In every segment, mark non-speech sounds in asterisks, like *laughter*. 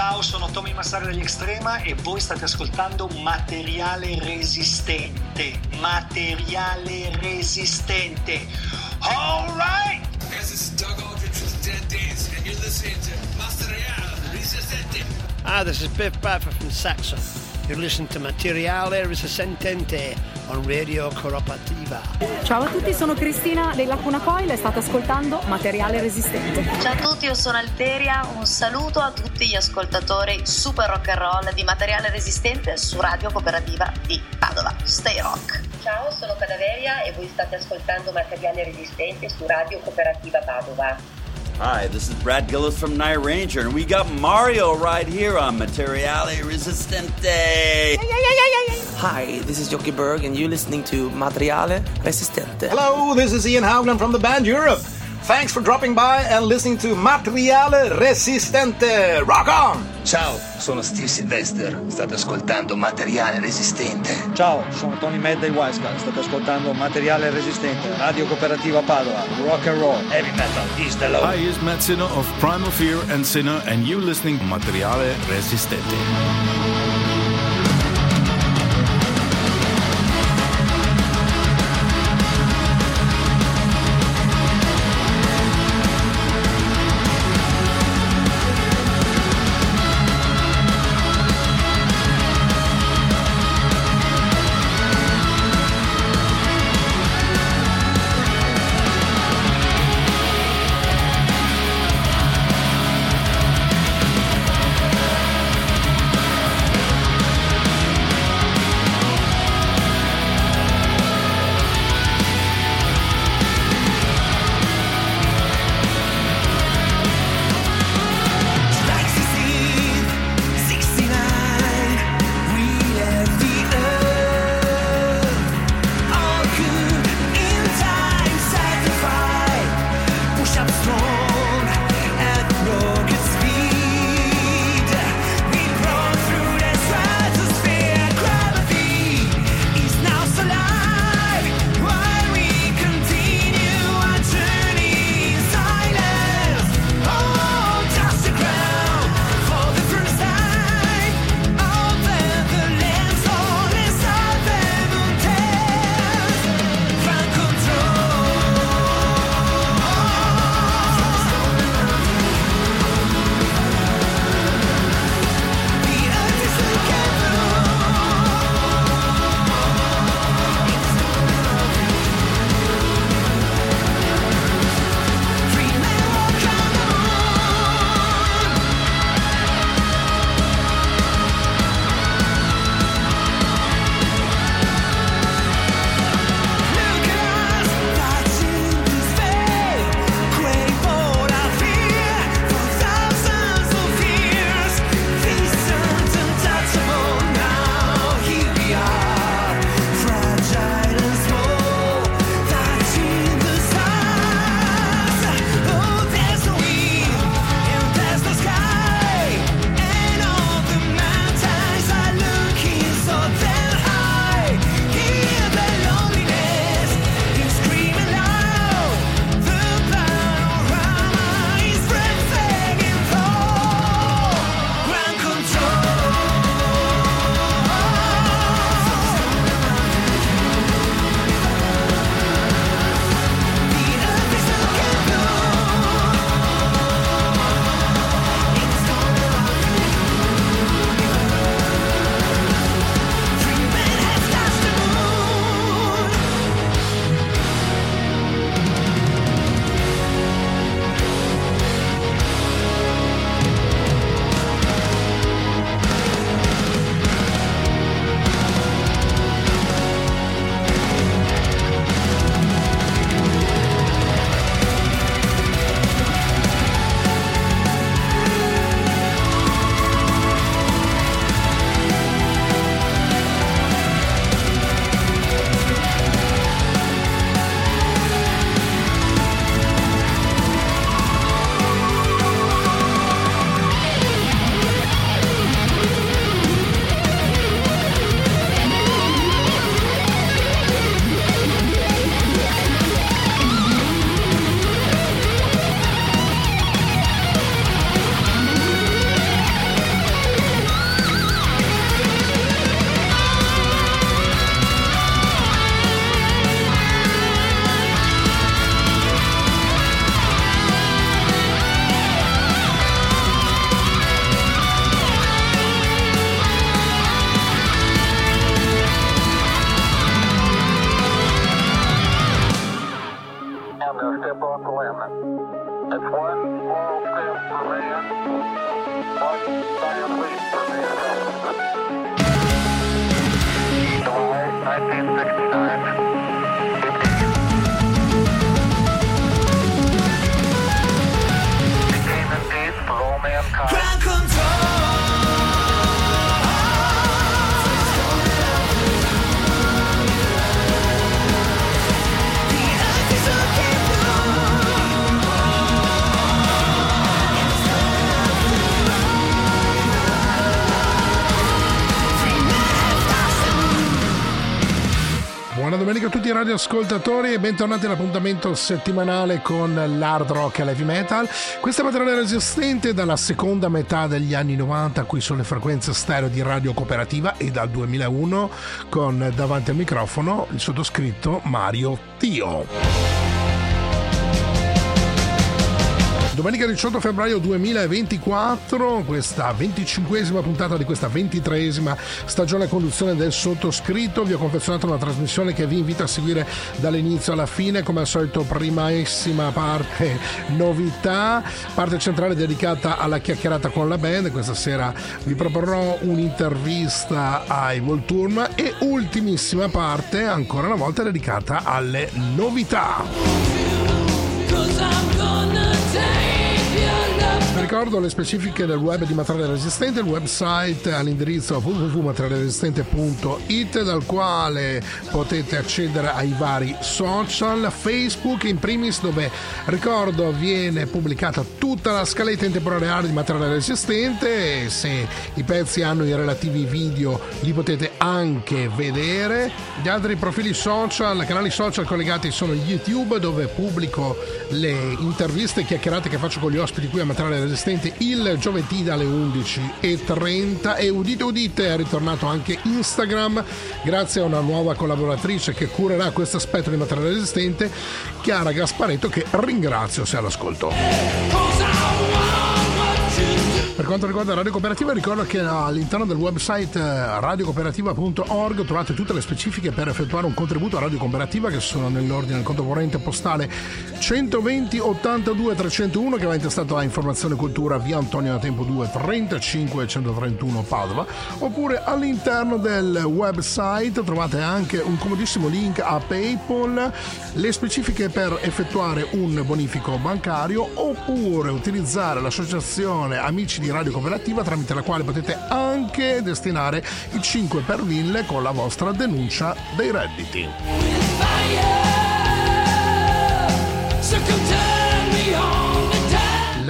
Ciao, sono Tommy Massaro degli Extrema e voi state ascoltando Materiale Resistente. Materiale Resistente. Alright! This is Doug Aldrich with Dead Days, and you're listening to Materiale Resistente. Ah, this is Biff Buffer from Saxon. You're listening to Materiale Resistente on Radio Cooperativa. Ciao a tutti, sono Cristina dei Lacuna Coil e state ascoltando Materiale Resistente. Ciao a tutti, io sono Alteria, un saluto a tutti gli ascoltatori super rock and roll di Materiale Resistente su Radio Cooperativa di Padova. Stay rock! Ciao, sono Cadaveria e voi state ascoltando Materiale Resistente su Radio Cooperativa Padova. Hi, this is Brad Gillis from Night Ranger, and we got Mario right here on Materiale Resistente. Hi, this is Jockey Berg, and you're listening to Materiale Resistente. Hello, this is Ian Howland from the band Europe. Thanks for dropping by and listening to Materiale Resistente. Rock on! Ciao, sono Steve Sylvester, state ascoltando Materiale Resistente. Ciao, sono Tony Mad dei Wiseguy, state ascoltando Materiale Resistente, Radio Cooperativa Padova, Rock and Roll, Heavy Metal, is the law. Hi, it's Matt Sinner of Primal Fear and Sinner, and you listening to Materiale Resistente. Radioascoltatori e bentornati all'appuntamento settimanale con l'hard rock e l'heavy metal. Questa materiale resistente dalla seconda metà degli anni 90 qui sulle frequenze stereo di Radio Cooperativa e dal 2001 con davanti al microfono il sottoscritto Mario Tio. Domenica 18 febbraio 2024, questa 25esima puntata di questa 23esima stagione conduzione del sottoscritto. Vi ho confezionato una trasmissione che vi invito a seguire dall'inizio alla fine, come al solito primissima parte novità, parte centrale dedicata alla chiacchierata con la band. Questa sera vi proporrò un'intervista ai Volturm e ultimissima parte ancora una volta dedicata alle novità. Vi ricordo le specifiche del web di Materiale Resistente, il website all'indirizzo www.materialeresistente.it dal quale potete accedere ai vari social, Facebook in primis dove ricordo viene pubblicata tutta la scaletta in tempo reale di Materiale Resistente e se i pezzi hanno i relativi video li potete anche vedere. Gli altri profili social, canali social collegati sono YouTube dove pubblico le interviste e chiacchierate che faccio con gli ospiti qui a Materiale Resistente il giovedì dalle 11.30 e udite udite è ritornato anche Instagram grazie a una nuova collaboratrice che curerà questo aspetto di materiale resistente Chiara Gasparetto che ringrazio se all'ascolto. Per quanto riguarda Radio Cooperativa ricordo che all'interno del website eh, radiocooperativa.org trovate tutte le specifiche per effettuare un contributo a Radio Cooperativa che sono nell'ordine del conto corrente postale 120 82 301 che va intestato a Informazione Cultura via Antonio da Tempo 2 35 131 Padova. Oppure all'interno del website trovate anche un comodissimo link a PayPal le specifiche per effettuare un bonifico bancario oppure utilizzare l'associazione Amici di Radio Cooperativa tramite la quale potete anche destinare i 5 per 1000 con la vostra denuncia dei redditi.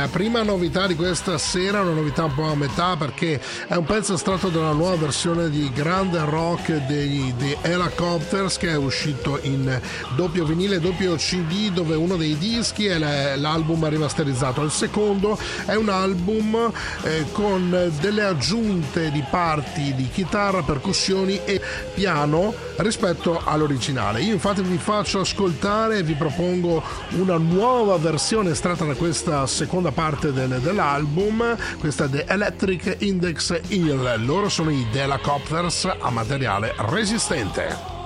La prima novità di questa sera una novità un po' a metà perché è un pezzo estratto dalla nuova versione di Grand Rock dei, dei Helicopters che è uscito in doppio vinile doppio CD dove uno dei dischi è l'album rimasterizzato. Il secondo è un album eh, con delle aggiunte di parti di chitarra, percussioni e piano rispetto all'originale. Io infatti vi faccio ascoltare e vi propongo una nuova versione estratta da questa seconda parte del, dell'album, questa The Electric Index Hill. Loro sono i Delacopters a materiale resistente.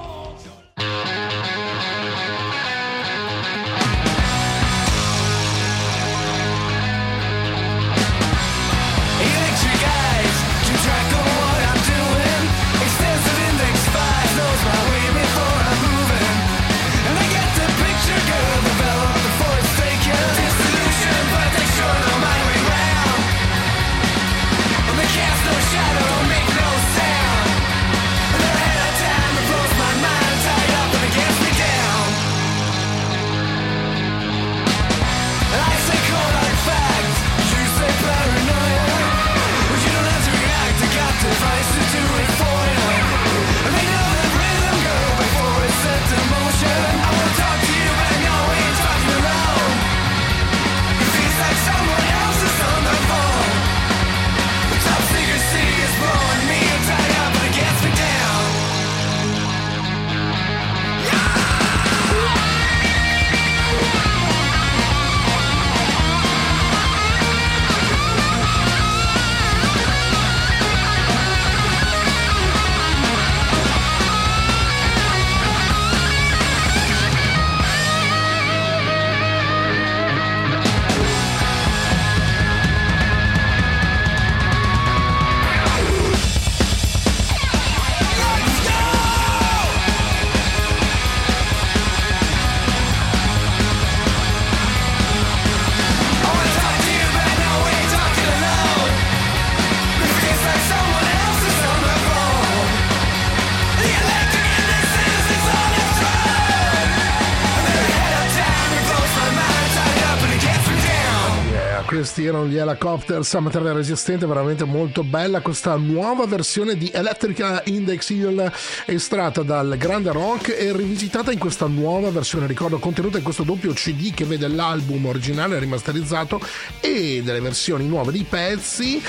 A materiale resistente, veramente molto bella questa nuova versione di Electrica Index Hill estratta dal grande rock e rivisitata in questa nuova versione, ricordo contenuta in questo doppio CD che vede l'album originale rimasterizzato e delle versioni nuove di pezzi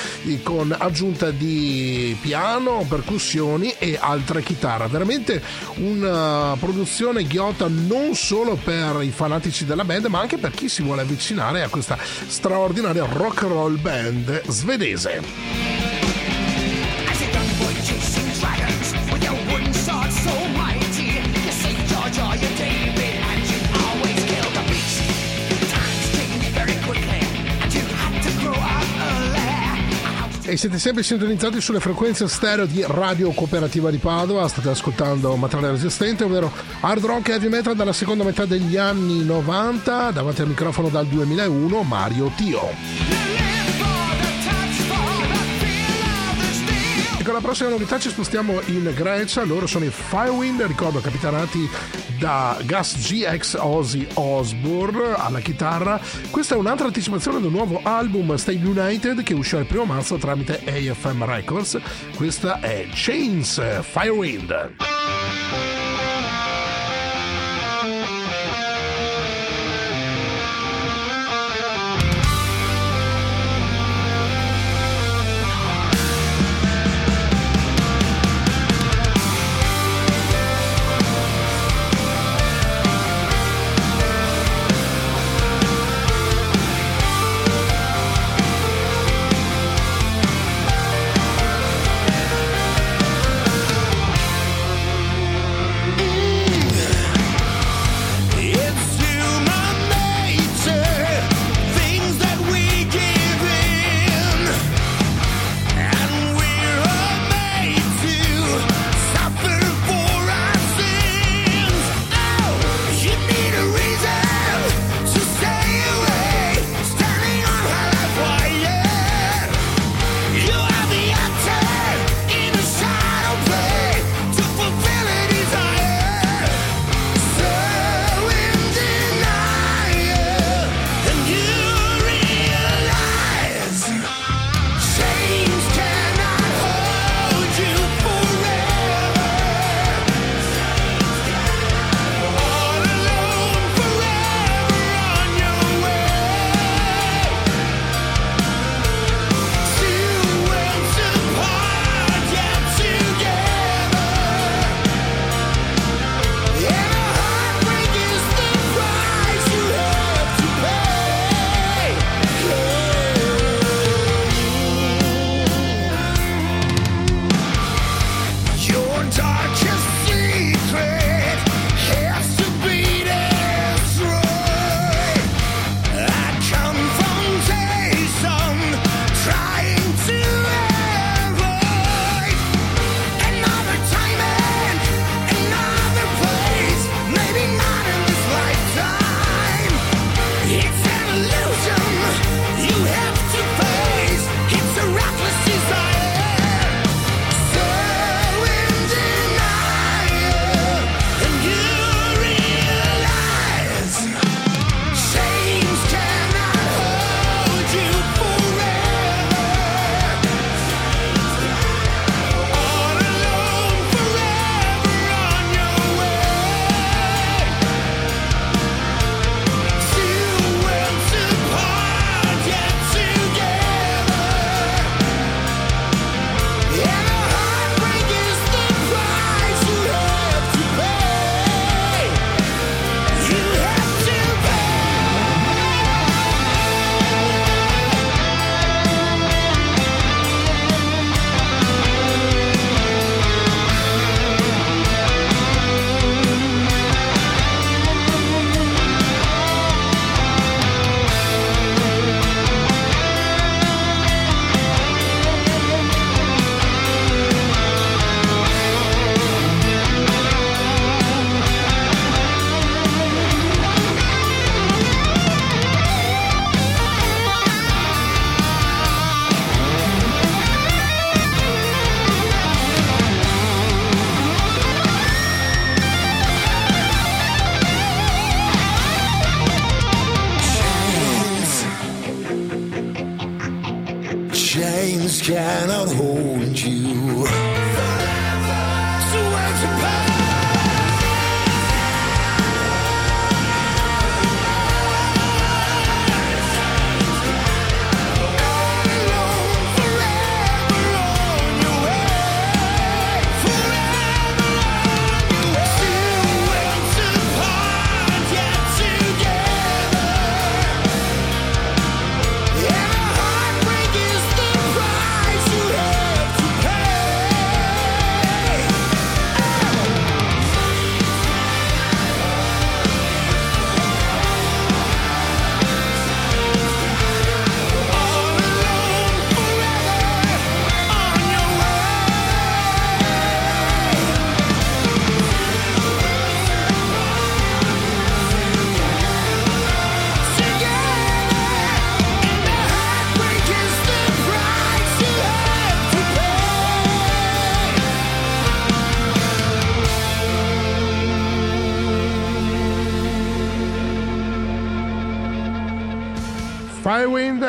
con aggiunta di piano, percussioni e altre chitarre. Veramente una produzione ghiotta non solo per i fanatici della band ma anche per chi si vuole avvicinare a questa straordinaria rock roll band svedese. E siete sempre sintonizzati sulle frequenze stereo di Radio Cooperativa di Padova, state ascoltando materiale resistente, ovvero hard rock e heavy metal dalla seconda metà degli anni 90, davanti al microfono dal 2001 Mario Tio. con la prossima novità ci spostiamo in Grecia, loro sono i Firewind, ricordo capitanati da Gus GX Ozzy Osbourne alla chitarra. Questa è un'altra anticipazione del nuovo album Stay United che uscirà il primo marzo tramite AFM Records. Questa è Chains Firewind.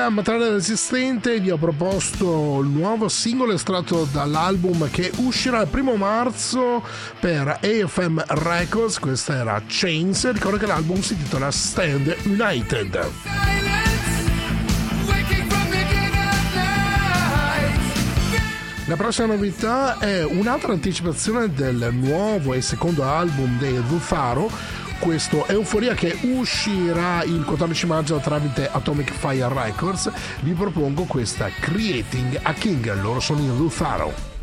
Materiale resistente, vi ho proposto il nuovo singolo estratto dall'album che uscirà il primo marzo per AFM Records, questa era Chains, ricordo che l'album si intitola Stand United. La prossima novità è un'altra anticipazione del nuovo e secondo album dei Rufaro, questo Euforia che uscirà il 14 maggio tramite Atomic Fire Records. Vi propongo questa Creating a King, loro sono in Rufaro.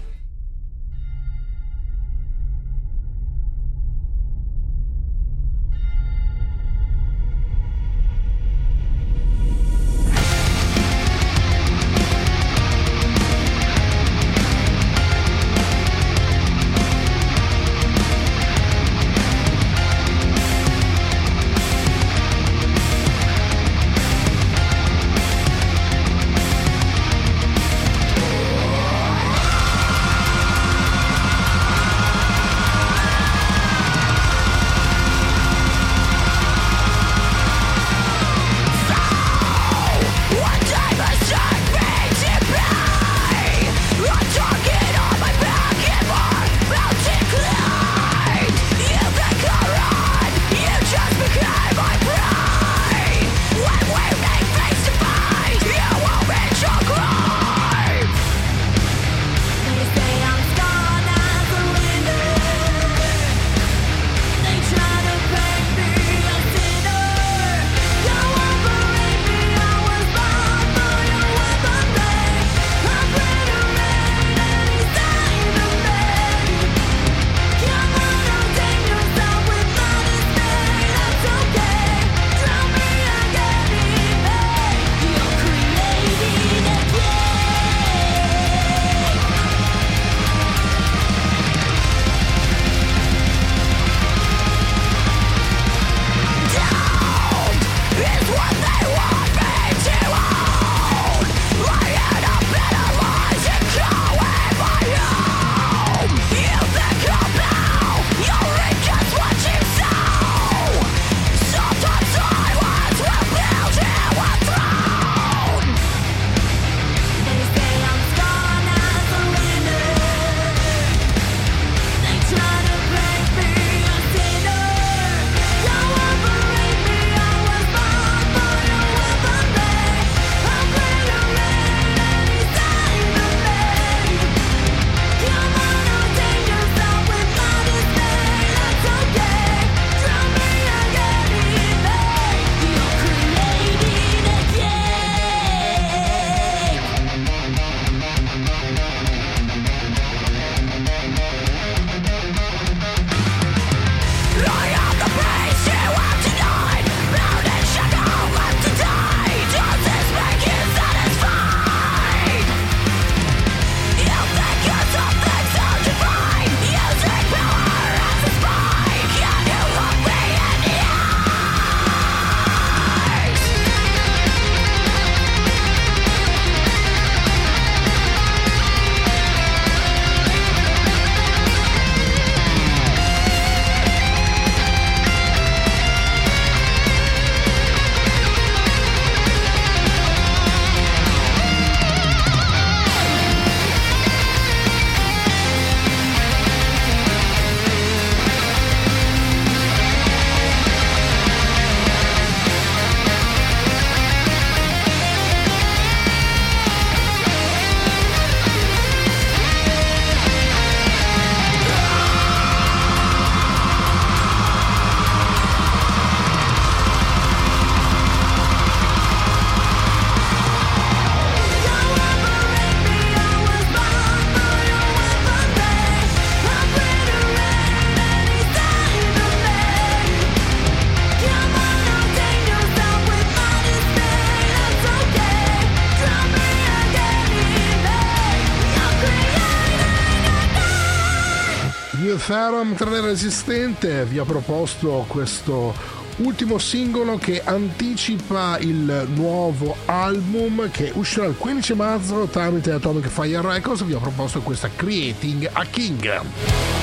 Tra resistente, vi ha proposto questo ultimo singolo che anticipa il nuovo album che uscirà il 15 marzo tramite Atomic Fire Records. Vi ha proposto questa Creating a King.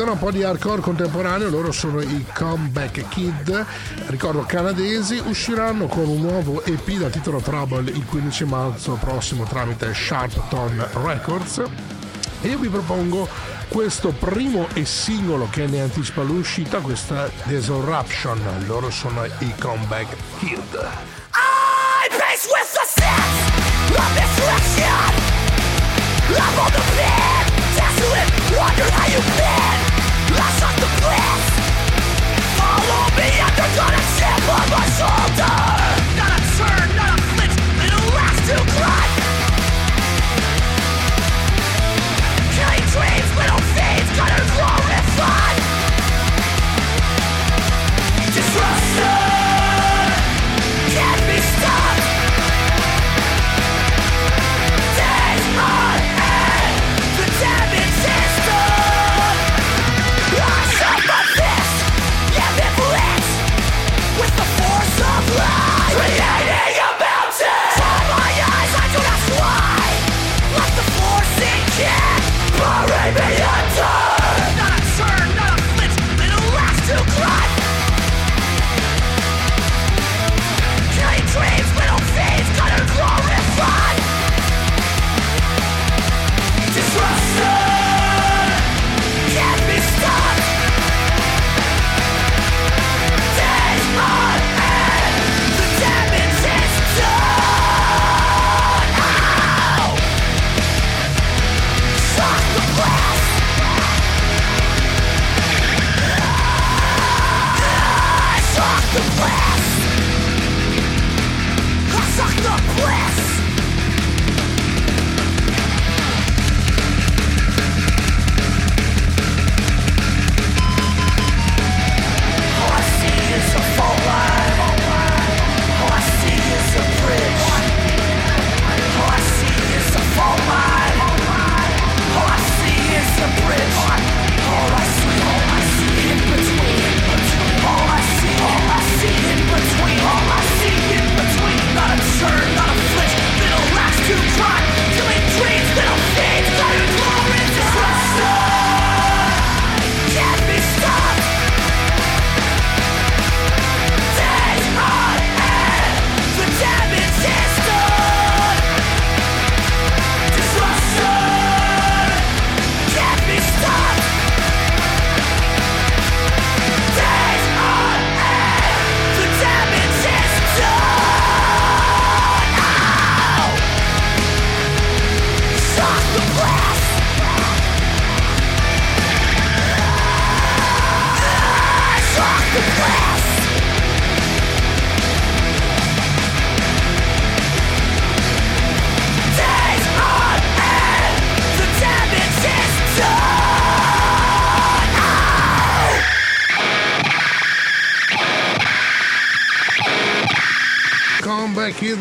Un po' di hardcore contemporaneo, loro sono i Comeback Kid, ricordo canadesi, usciranno con un nuovo EP dal titolo Trouble il 15 marzo prossimo tramite Sharpton Records. E io vi propongo questo primo e singolo che ne anticipa l'uscita, questa Desorruption, loro sono i Comeback Kid. I face with the sense of destruction. I'm on the bed, desolate, wonder how you've been. Follow me, gonna chip on my shoulder. Not a turn, not a flinch, it'll last to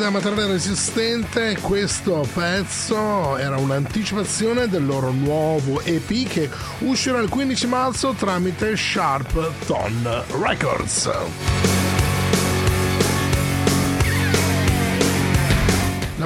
Kid materiale resistente, questo pezzo era un'anticipazione del loro nuovo EP che uscirà il 15 marzo tramite Sharp Ton Records.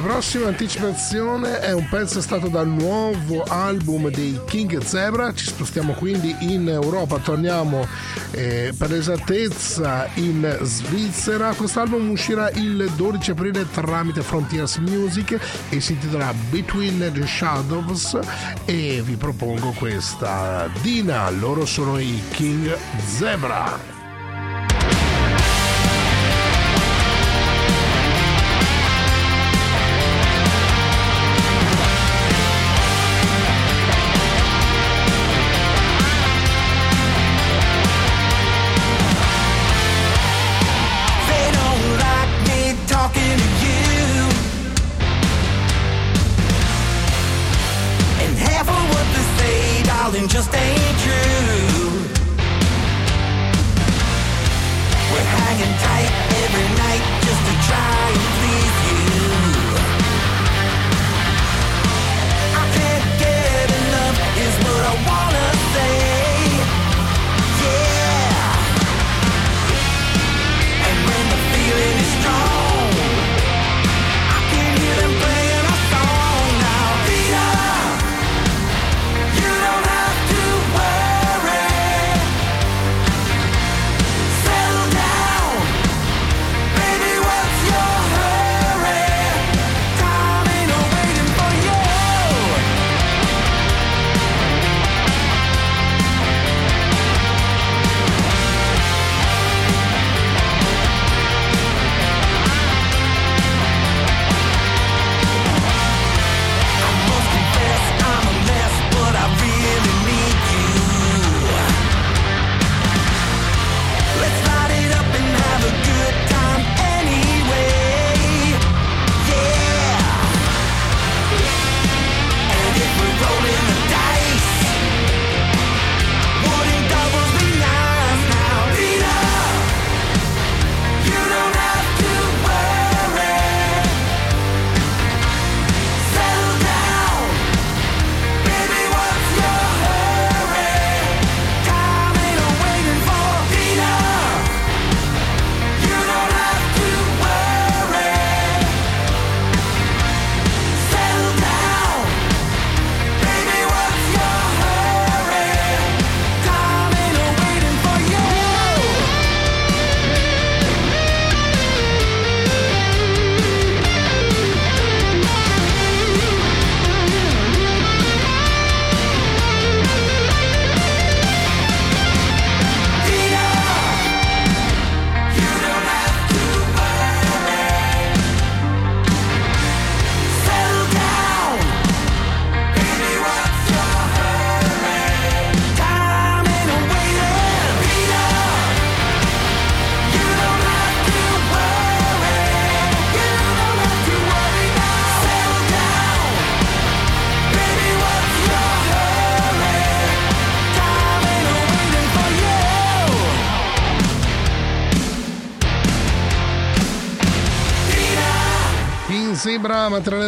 Prossima anticipazione è un pezzo estratto dal nuovo album dei King Zebra. Ci spostiamo quindi in Europa, torniamo eh, per esattezza in Svizzera. Quest'album uscirà il 12 aprile tramite Frontiers Music e si intitolerà Between the Shadows. E vi propongo questa Dina, loro sono i King Zebra.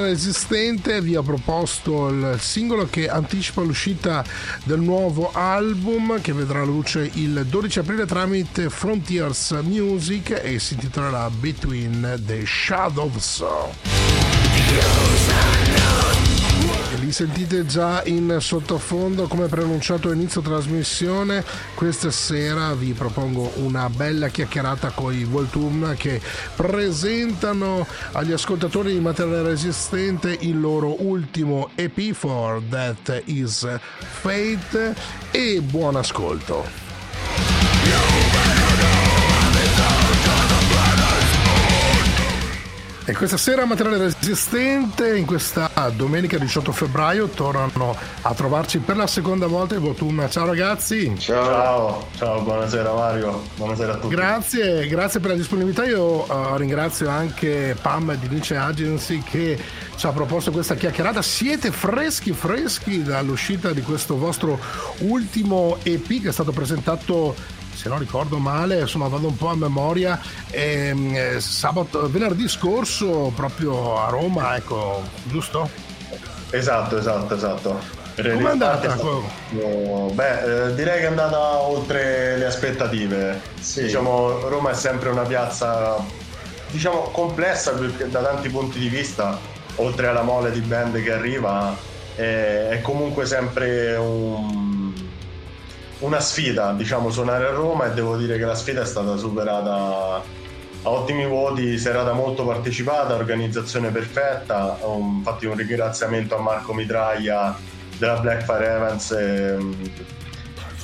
Resistente vi ha proposto il singolo che anticipa l'uscita del nuovo album che vedrà la luce il 12 aprile tramite Frontiers Music e si intitolerà Between the Shadows. Li sentite già in sottofondo come preannunciato all'inizio trasmissione. Questa sera vi propongo una bella chiacchierata con i Voltum che presentano agli ascoltatori di materiale resistente il loro ultimo EP for That Is Fate e buon ascolto. E questa sera Materiale Resistente, in questa domenica 18 febbraio, tornano a trovarci per la seconda volta i Votum. Ciao ragazzi! Ciao, ciao, buonasera Mario, buonasera a tutti. Grazie, grazie per la disponibilità. Io eh, ringrazio anche Pam di Nice Agency che ci ha proposto questa chiacchierata. Siete freschi, freschi dall'uscita di questo vostro ultimo EP che è stato presentato se non ricordo male, insomma vado un po' a memoria, ehm, eh, sabato, venerdì scorso proprio a Roma, ecco, giusto? Esatto, esatto, esatto. Com'è andata? Stato- Beh, eh, direi che è andata oltre le aspettative. Diciamo, Roma è sempre una piazza, diciamo, complessa da tanti punti di vista, oltre alla mole di band che arriva, è, è comunque sempre un- una sfida, diciamo, suonare a Roma e devo dire che la sfida è stata superata a ottimi voti, serata molto partecipata, organizzazione perfetta, un- infatti un ringraziamento a Marco Mitraglia della Blackfire Evans ehm,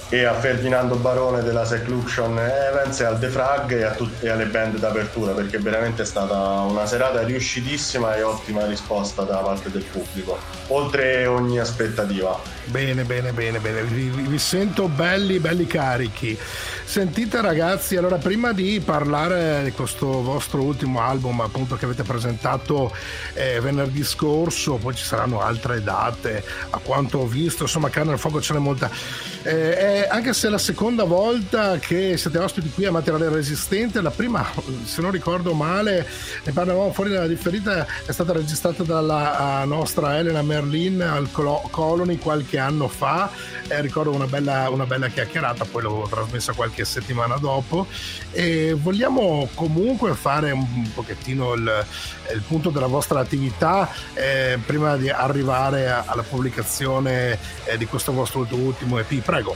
e a Ferdinando Barone della Seclusion Evans e al The Frag e, tut- e alle band d'apertura perché veramente è stata una serata riuscitissima e ottima risposta da parte del pubblico, oltre ogni aspettativa. Bene, bene, bene, bene. Vi, vi- sento belli, belli carichi. Sentite ragazzi, allora prima di parlare di questo vostro ultimo album appunto che avete presentato eh, venerdì scorso, poi ci saranno altre date, a quanto ho visto, insomma carne al fuoco ce n'è molta. Eh, anche se è la seconda volta che siete ospiti qui a Materiale Resistente, la prima, se non ricordo male, ne parlavamo fuori dalla differita, è stata registrata dalla eh, nostra Elena Merlin al Colo- Colony qualche anno fa, Eh, ricordo una bella, una bella chiacchierata, poi l'avevo trasmessa qualche settimana dopo e vogliamo comunque fare un pochettino il, il punto della vostra attività eh, prima di arrivare a- alla pubblicazione eh, di questo vostro ultimo EP, prego.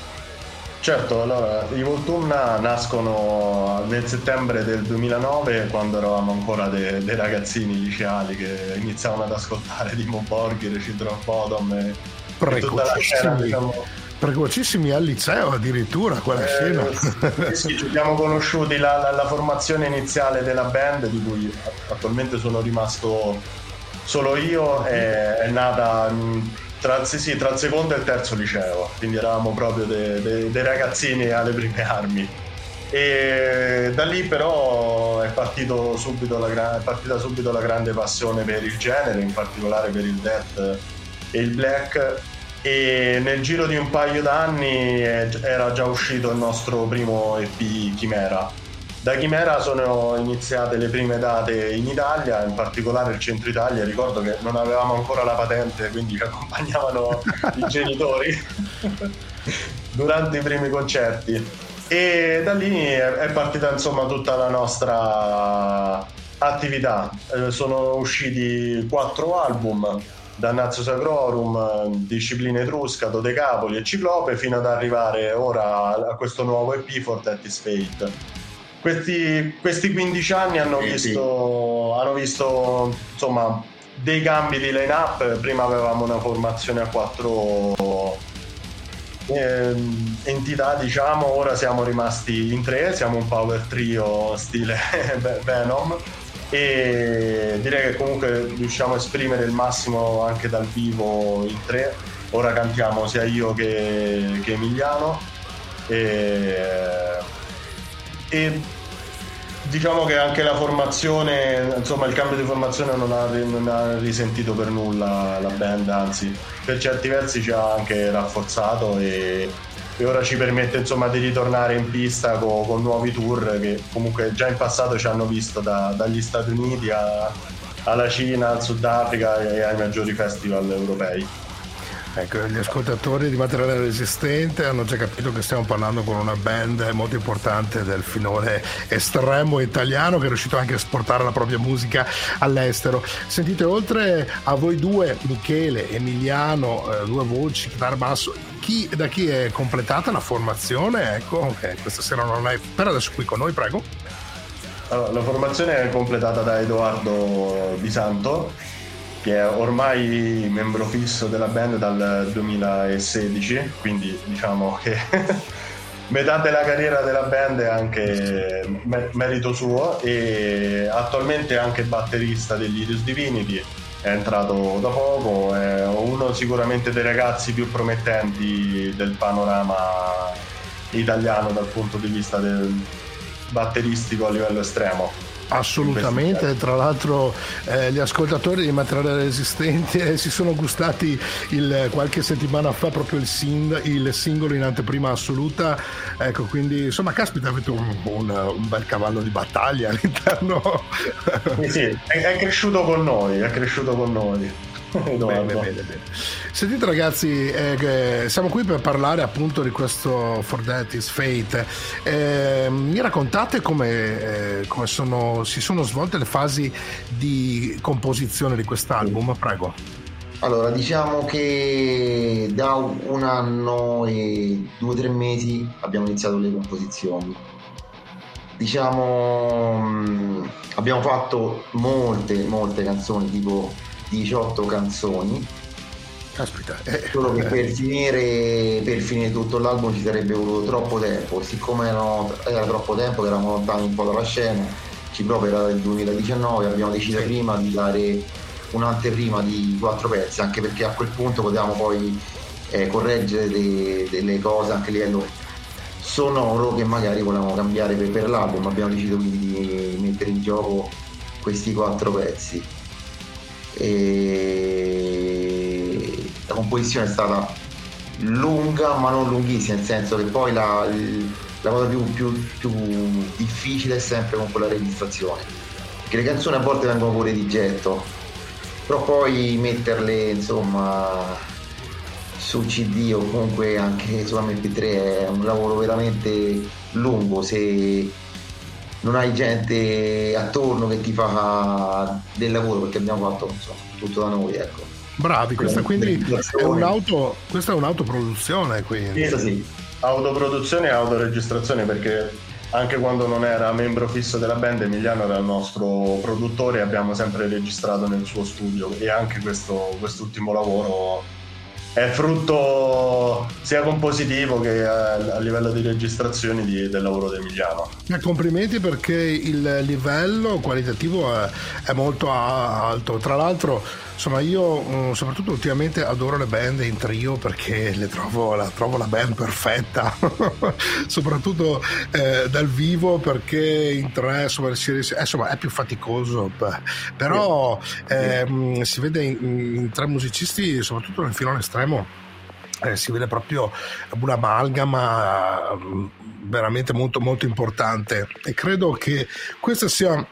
Certo, allora i Voltumna nascono nel settembre del 2009 quando eravamo ancora de- dei ragazzini liceali che iniziavano ad ascoltare Dimo Borghi, of Bodom e, la scena Precocissimi, diciamo. Precocissimi al liceo addirittura quella scena. Eh, sì, ci siamo conosciuti la, la- la formazione iniziale della band di cui attualmente sono rimasto solo io è, è nata tra, sì, sì, tra il secondo e il terzo liceo quindi eravamo proprio de- de- dei ragazzini alle prime armi. E da lì però è, subito la è partita subito la grande passione per il genere in particolare per il death il black e nel giro di un paio d'anni era già uscito il nostro primo EP Chimera. Da Chimera sono iniziate le prime date in Italia, in particolare il centro Italia. Ricordo che non avevamo ancora la patente, quindi ci accompagnavano i *laughs* genitori durante i primi concerti. E da lì è è partita insomma tutta la nostra attività. Eh, sono usciti quattro album, Dannazio Sacrorum, eh, Disciplina Etrusca, Dodecapoli e Ciclope, fino ad arrivare ora a questo nuovo EP for That Is Fate. Questi, questi 15 anni hanno visto, hanno visto insomma, dei cambi di line-up. Prima avevamo una formazione a quattro ehm, entità, diciamo, ora siamo rimasti in tre, siamo un power trio stile *laughs* Venom e direi che comunque riusciamo a esprimere il massimo anche dal vivo in tre. Ora cantiamo sia io che, che Emiliano e, e diciamo che anche la formazione, insomma il cambio di formazione non ha, non ha risentito per nulla la band, anzi per certi versi ci ha anche rafforzato e, e ora ci permette insomma di ritornare in pista co- con, nuovi tour che comunque già in passato ci hanno visto da- dagli Stati Uniti a, alla Cina, al Sudafrica e ai maggiori festival europei. Ecco, gli ascoltatori di materiale resistente hanno già capito che stiamo parlando con una band molto importante del finore estremo italiano che è riuscito anche a esportare la propria musica all'estero. Sentite, oltre a voi due, Michele, Emiliano, eh, due voci, chitarra basso, chi, da chi è completata la formazione? Ecco, che questa sera non è per adesso qui con noi, prego. Allora, la formazione è completata da Edoardo Di Santo, che è ormai membro fisso della band dal 2016, quindi diciamo che *laughs* metà della carriera della band è anche me- merito suo e attualmente è anche batterista degli Iris Divinity, è entrato da poco, è uno sicuramente dei ragazzi più promettenti del panorama italiano dal punto di vista batteristico a livello estremo. Assolutamente, tra l'altro eh, gli ascoltatori di materiale resistente eh, si sono gustati il, qualche settimana fa proprio il, sin, il, singolo in anteprima assoluta, ecco quindi insomma caspita avete un, un, un bel cavallo di battaglia *laughs* all'interno. Sì, sì, è, è cresciuto con noi, è cresciuto con noi. *laughs* Bene, bene, bene. Sentite ragazzi, eh, siamo qui per parlare appunto di questo For That is Fate. Eh, mi raccontate come, eh, come sono, si sono svolte le fasi di composizione di quest'album? Prego. Allora, diciamo che da un anno e due o tre mesi abbiamo iniziato le composizioni. Diciamo, mh, abbiamo fatto molte, molte canzoni, tipo 18 canzoni. Caspita. Eh, Solo che per finire, per finire, tutto l'album ci sarebbe voluto troppo tempo. Siccome erano, era troppo tempo che eravamo lontani un po' dalla scena, ci proprio era del 2019, abbiamo deciso prima di dare un'anteprima di quattro pezzi, anche perché a quel punto potevamo poi eh, correggere de, delle cose anche a livello sonoro che magari volevamo cambiare per, per l'album. Abbiamo deciso quindi di mettere in gioco questi quattro pezzi e la composizione è stata lunga ma non lunghissima, nel senso che poi la, la cosa più, più, più, difficile è sempre con quella registrazione, perché le canzoni a volte vengono pure di getto, però poi metterle insomma su CD o comunque anche su MP3 è un lavoro veramente lungo. Se non hai gente attorno che ti fa del lavoro perché abbiamo fatto insomma, tutto da noi ecco. bravi questa quindi è un'auto questa è un'autoproduzione quindi sì, sì. autoproduzione e autoregistrazione perché anche quando non era membro fisso della band Emiliano era il nostro produttore e abbiamo sempre registrato nel suo studio e anche questo quest'ultimo lavoro è frutto sia compositivo che a, livello di registrazioni di, del lavoro di Emiliano. Eh, complimenti perché il livello qualitativo è, è molto alto. Tra l'altro, insomma, io mm, soprattutto ultimamente adoro le band in trio perché le trovo, la, trovo la band perfetta, *laughs* soprattutto eh, dal vivo perché in tre insomma, si, eh, insomma è più faticoso, però eh, si vede in, in tre musicisti, soprattutto nel filone estremo eh, si vede proprio un'amalgama mm, veramente molto molto importante. E credo che questa sia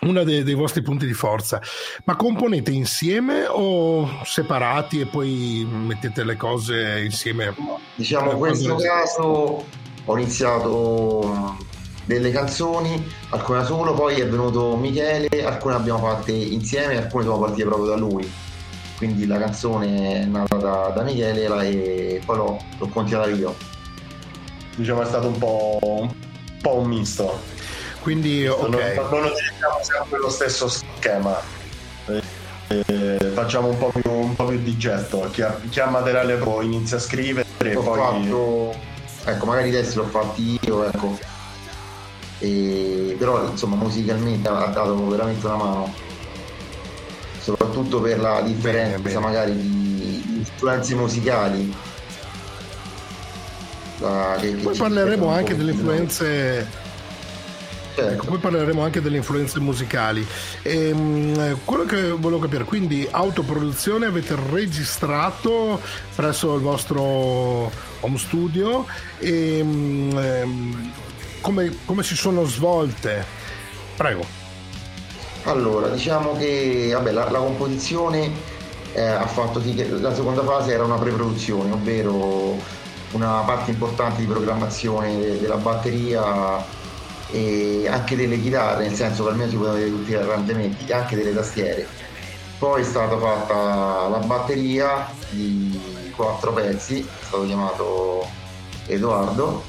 uno dei, dei, vostri punti di forza. Ma componete insieme o separati e poi mettete le cose insieme? Diciamo in questo caso ho iniziato delle canzoni, alcune da solo, poi è venuto Michele, alcune abbiamo fatte insieme, alcune sono partite proprio da lui quindi la canzone è nata da, da Michele e poi l'ho, l'ho continuata io. Diciamo è stato un po', un, po un misto. Quindi ok. Non, non utilizziamo sempre lo stesso schema. Eh, eh, facciamo un po, più, un po' più di getto. Chi ha, chi ha materiale pro inizia a scrivere e poi. Fatto, ecco, magari i testi l'ho fatti io, ecco. E, però insomma musicalmente ha dato veramente una mano soprattutto per la differenza bene, bene. magari di influenze musicali. La, che, poi che parleremo anche delle influenze. Certo. Ecco, poi parleremo anche delle influenze musicali. E, ehm, quello che volevo capire, quindi autoproduzione avete registrato presso il vostro home studio e ehm, come, come si sono svolte? Prego. Allora, diciamo che vabbè, la, la composizione eh, ha fatto sì che la seconda fase era una pre-produzione, ovvero una parte importante di programmazione de- della batteria e anche delle chitarre, nel senso che almeno si potevano vedere tutti gli arrangiamenti, anche delle tastiere. Poi è stata fatta la batteria di quattro pezzi, è stato chiamato Edoardo,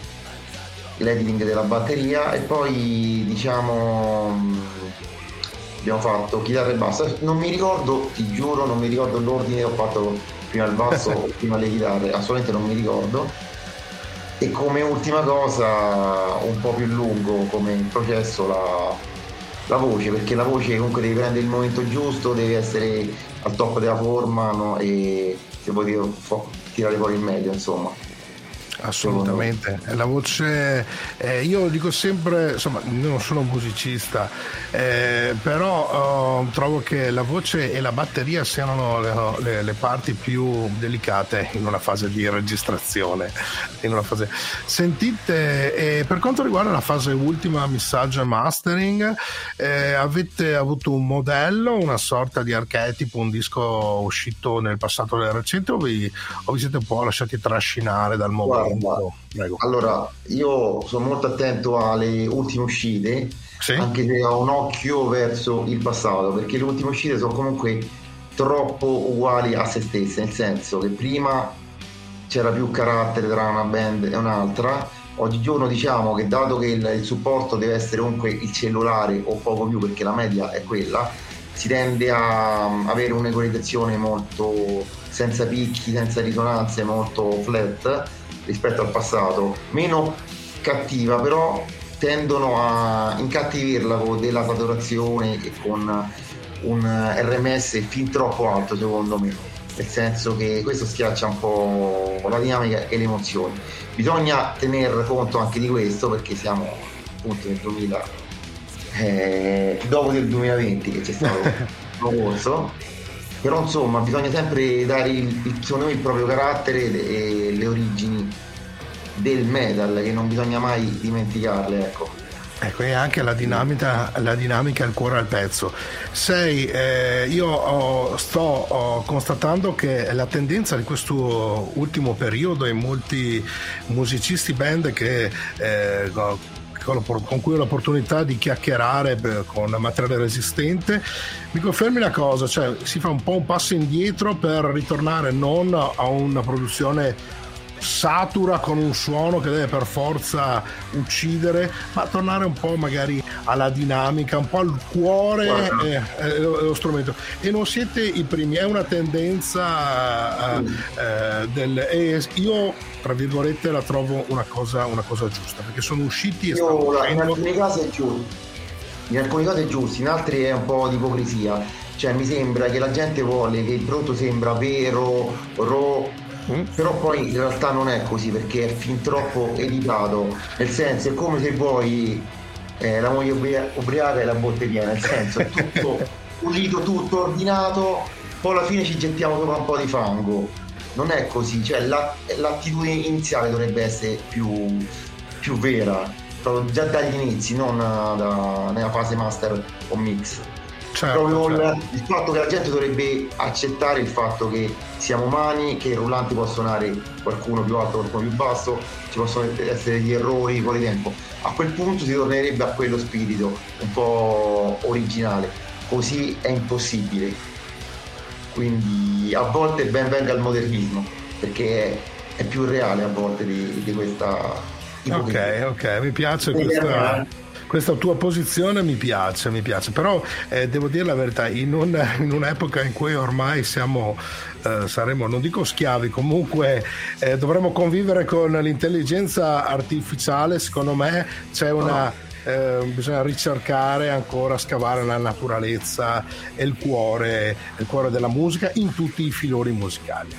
l'editing della batteria e poi diciamo abbiamo fatto chitarra e basso. Non mi ricordo, ti giuro, non mi ricordo l'ordine, ho fatto prima il basso o prima le chitarre, assolutamente non mi ricordo. E come ultima cosa, un po' più lungo come processo, la, la voce, perché la voce comunque devi prendere il momento giusto, devi essere al top della forma no? e se vuoi tirare fuori il meglio, insomma. Assolutamente, la voce, eh, io dico sempre, insomma, non sono un musicista, eh, però eh, trovo che la voce e la batteria siano le, le- le parti più delicate in una fase di registrazione. Fase... Sentite, eh, per quanto riguarda la fase ultima, missaggio e mastering, eh, avete avuto un modello, una sorta di archetipo, un disco uscito nel passato recente o vi, o vi siete un po' lasciati trascinare dal momento? Prego. Allora, io sono molto attento alle ultime uscite, anche se ho un occhio verso il passato, perché le ultime uscite sono comunque troppo uguali a se stesse, nel senso che prima c'era più carattere tra una band e un'altra. Oggigiorno diciamo che dato che il, il supporto deve essere comunque il cellulare o poco più perché la media è quella, si tende a um, avere un'equalizzazione molto senza picchi, senza risonanze, molto flat rispetto al passato, meno cattiva, però tendono a incattivirla con della saturazione e con un RMS fin troppo alto secondo me, nel senso che questo schiaccia un po' la dinamica e le emozioni. Bisogna tener conto anche di questo perché siamo appunto nel 2000, eh, dopo del 2020 che c'è stato *laughs* il corso, però insomma bisogna sempre dare il, secondo me il proprio carattere e le origini del metal che non bisogna mai dimenticarle ecco Ecco, e anche la dinamica, la dinamica il cuore al pezzo. Sei, eh, io ho- sto ho constatando che la tendenza di questo ultimo periodo e molti musicisti band che eh, con cui ho l'opportunità di chiacchierare con materiale resistente, mi confermi una cosa, cioè si fa un po' un passo indietro per ritornare non a una produzione satura con un suono che deve per forza uccidere, ma tornare un po' magari alla dinamica, un po' al cuore eh, eh, dello dello strumento. E non siete i primi, è una tendenza eh, eh, del... io, tra virgolette, la trovo una cosa, una cosa giusta, perché sono usciti e stanno Io, in uscendo- alcuni casi è giusto in alcuni casi è giusto in altri è un po' di ipocrisia. Cioè mi sembra che la gente vuole che il prodotto sembra vero raw però poi in realtà non è così perché è fin troppo editato nel senso è come se vuoi eh, la moglie ubria- ubriaca e la botte piena nel senso è tutto *laughs* pulito tutto ordinato poi alla fine ci gettiamo sopra un po' di fango non è così cioè la- l'attitudine iniziale dovrebbe essere più, più vera proprio già dagli inizi non da- nella fase master o mix Certo, proprio il- certo. il fatto che la gente dovrebbe accettare il fatto che siamo umani, che il rullante può suonare qualcuno più alto, qualcuno più basso, ci possono essere degli errori il tempo. A quel punto si tornerebbe a quello spirito un po' originale, così è impossibile. Quindi a volte ben venga il modernismo, perché è, è più reale a volte di, di questa Ok, ok, mi piace questa, eh. Questa tua posizione, mi piace, mi piace. Però eh, devo dire la verità, in, un- in un'epoca in cui ormai siamo, eh, saremo, non dico schiavi, comunque eh, dovremmo convivere con l'intelligenza artificiale, secondo me c'è una... eh, bisogna ricercare ancora, scavare la naturalezza e il cuore, il cuore della musica in tutti i filoni musicali.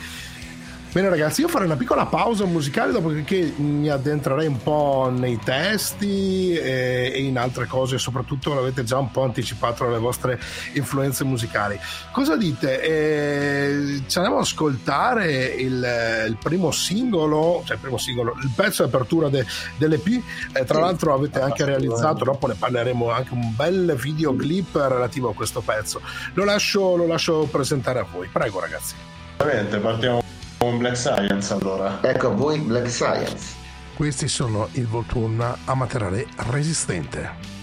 Bene ragazzi, io farei una piccola pausa musicale dopodiché mi addentrerei un po' nei testi e, e in altre cose, soprattutto l'avete già un po' anticipato le vostre influenze musicali. Cosa dite? Eh, ci andiamo ad ascoltare il, il primo singolo, cioè il primo singolo, il pezzo di apertura de, dell'EP, eh, tra l'altro avete anche realizzato, dopo ne parleremo, anche un bel videoclip relativo a questo pezzo. Lo lascio, lo lascio presentare a voi, prego ragazzi. Ovviamente partiamo con Black Science allora. Ecco a voi Black Science. Questi sono il Voltun a materiale resistente.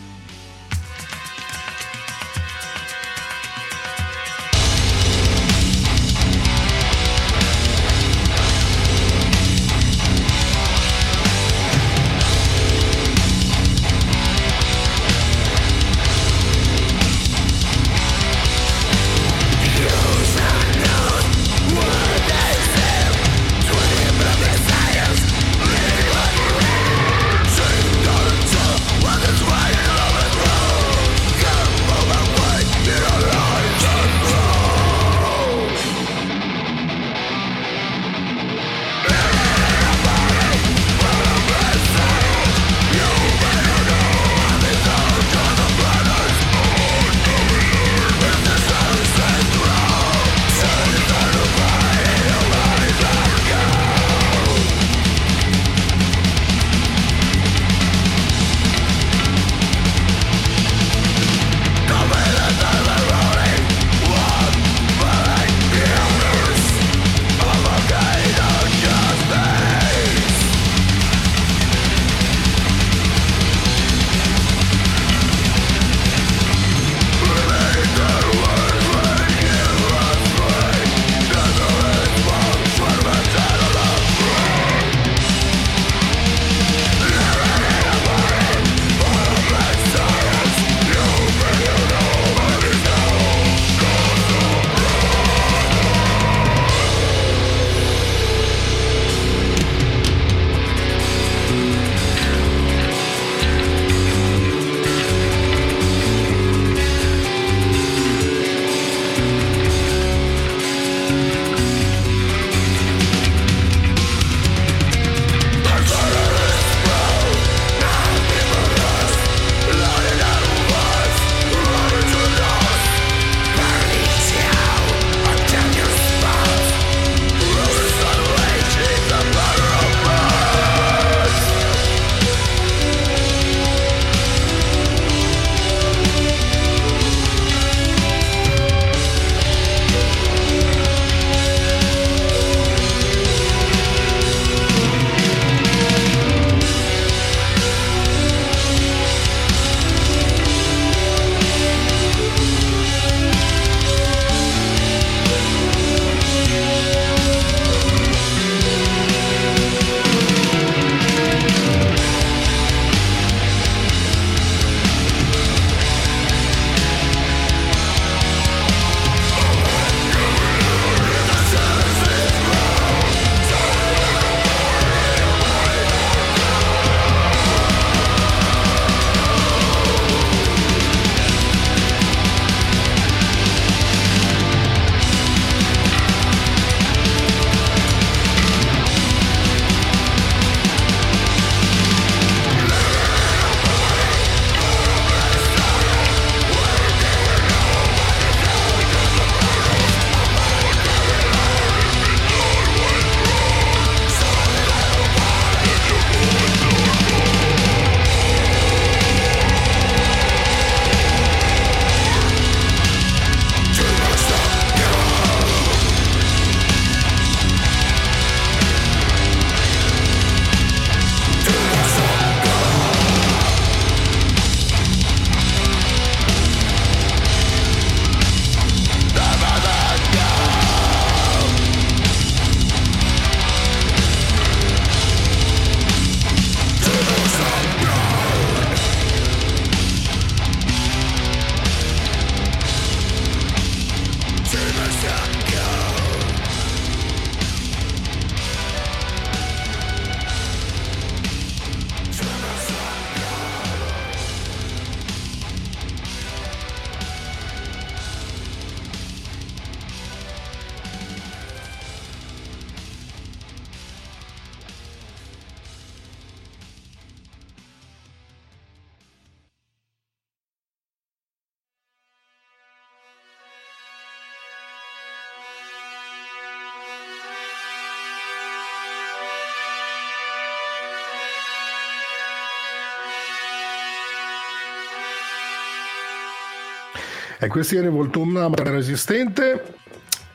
E questi erano Voltumna Resistente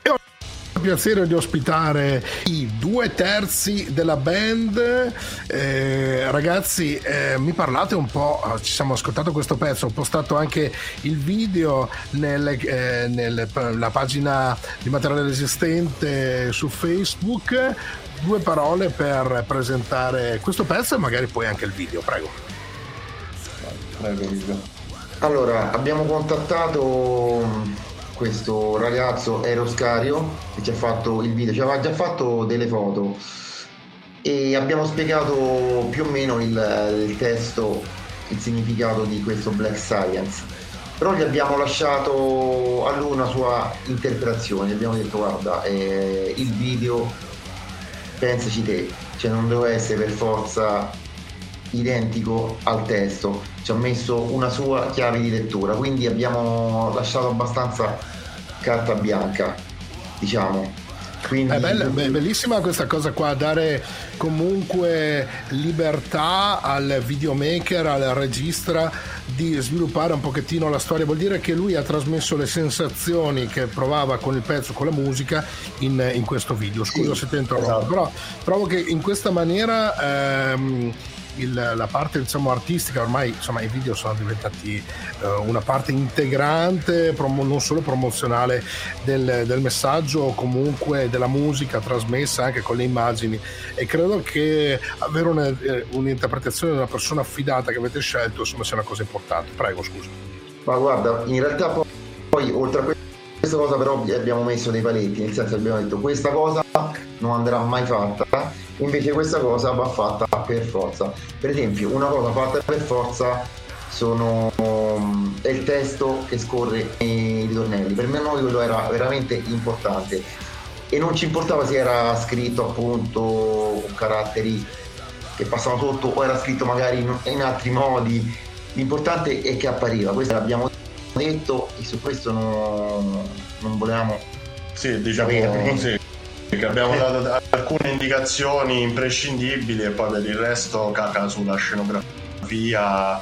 e ho il piacere di ospitare i due terzi della band. Eh, ragazzi, eh, mi parlate un po', eh, ci siamo ascoltato questo pezzo, ho postato anche il video nelle, eh, nella pagina di materiale resistente su Facebook. Due parole per presentare questo pezzo e magari poi anche il video, prego. Prego, Vito. Allora, abbiamo contattato questo ragazzo Eroscario che ci ha fatto il video, ci aveva già fatto delle foto. E abbiamo spiegato più o meno il, il testo, il significato di questo Black Science. Però gli abbiamo lasciato a lui una sua interpretazione, gli abbiamo detto guarda, eh, il video pensaci te, cioè non deve essere per forza identico al testo, ci ha messo una sua chiave di lettura, quindi abbiamo lasciato abbastanza carta bianca, diciamo. Quindi... È bella, be- bellissima questa cosa qua, dare comunque libertà al videomaker, al regista di sviluppare un pochettino la storia. Vuol dire che lui ha trasmesso le sensazioni che provava con il pezzo, con la musica in, in questo video. Scusa Sì, se ti interrompo, esatto. però trovo che in questa maniera ehm, il- la parte diciamo, artistica, ormai insomma, i video sono diventati eh, una parte integrante, promo- non solo promozionale del, del messaggio o comunque della musica trasmessa anche con le immagini e credo che avere una- eh, un'interpretazione di una persona affidata che avete scelto insomma sia una cosa importante. Prego, scusa. Ma guarda, in realtà poi, poi, oltre a que- questa cosa però abbiamo messo dei paletti, nel senso abbiamo detto questa cosa non andrà mai fatta, invece questa cosa va fatta per forza. Per esempio, una cosa fatta per forza sono, è il testo che scorre nei ritornelli. Per me noi quello era veramente importante e non ci importava se era scritto appunto con caratteri che passavano sotto o era scritto magari in, in altri modi. L'importante è che appariva, questo l'abbiamo detto e su questo non, non volevamo Sì, diciamo sapere. sì, che abbiamo dato alcune indicazioni imprescindibili e poi per il resto caca sulla scenografia,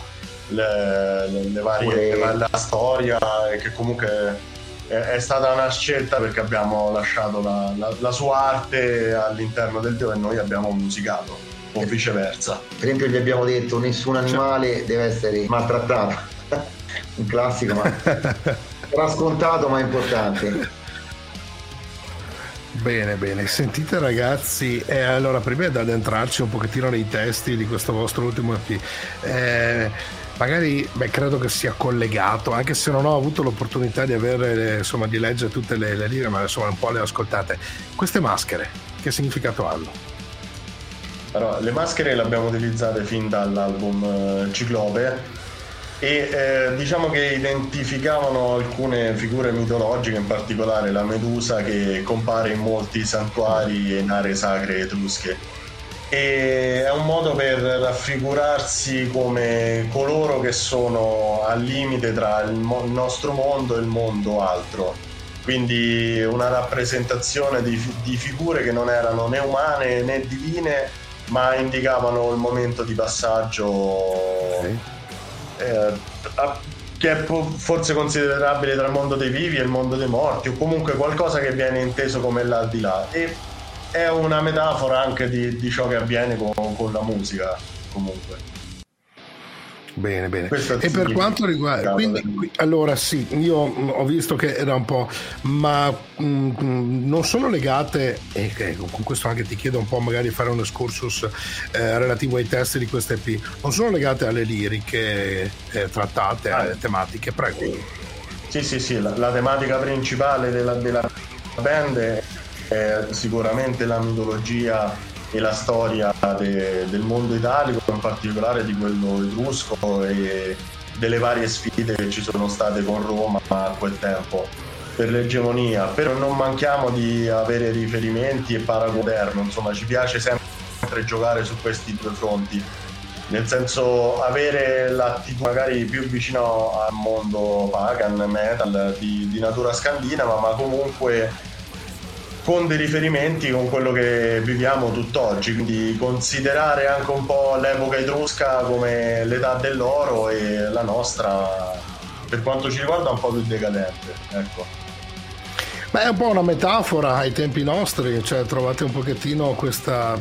le, le- le varie, Pure- la storia e che comunque è, è stata una scelta perché abbiamo lasciato la, la- la sua arte all'interno del video e noi abbiamo musicato o viceversa. Per esempio gli abbiamo detto nessun animale deve essere maltrattato. *laughs* Un classico, ma *laughs* sarà scontato ma importante. Bene, bene, sentite ragazzi, eh, allora prima di addentrarci un pochettino nei testi di questo vostro ultimo EP, eh, magari beh, credo che sia collegato, anche se non ho avuto l'opportunità di avere, insomma, di leggere tutte le, le linee, ma insomma un po' le ho ascoltate. Queste maschere, che significato hanno? Allora, le maschere le abbiamo utilizzate fin dall'album eh, Ciclope e eh, diciamo che identificavano alcune figure mitologiche, in particolare la Medusa che compare in molti santuari e in aree sacre etrusche. E è un modo per raffigurarsi come coloro che sono al limite tra il, mo- il nostro mondo e il mondo altro. Quindi una rappresentazione di, fi- di figure che non erano né umane né divine, ma indicavano il momento di passaggio eh, che è forse considerabile tra il mondo dei vivi e il mondo dei morti, o comunque qualcosa che viene inteso come l'aldilà. E è una metafora anche di, di ciò che avviene con, con la musica, comunque. Bene, bene. Questo E per quanto riguarda, quindi, qui- allora sì, io mh, ho visto che era un po', ma mh, mh, non sono legate, e che con questo anche ti chiedo un po' magari fare un excursus eh, relativo ai testi di queste EP, non sono legate alle liriche eh, trattate, alle tematiche, prego. Sì, sì, sì, la, la tematica principale della, della band è sicuramente la mitologia e la storia de- del mondo italico, in particolare di quello etrusco e delle varie sfide che ci sono state con Roma a quel tempo per l'egemonia. Però non manchiamo di avere riferimenti e paragoderno, insomma ci piace sempre giocare su questi due fronti nel senso avere l'attitudine magari più vicino al mondo pagan, metal di, di natura scandinava, ma comunque con dei riferimenti con quello che viviamo tutt'oggi, quindi considerare anche un po' l'epoca etrusca come l'età dell'oro e la nostra per quanto ci riguarda un po' più decadente. Ecco. Beh, è un po' una metafora ai tempi nostri, cioè trovate un pochettino questa,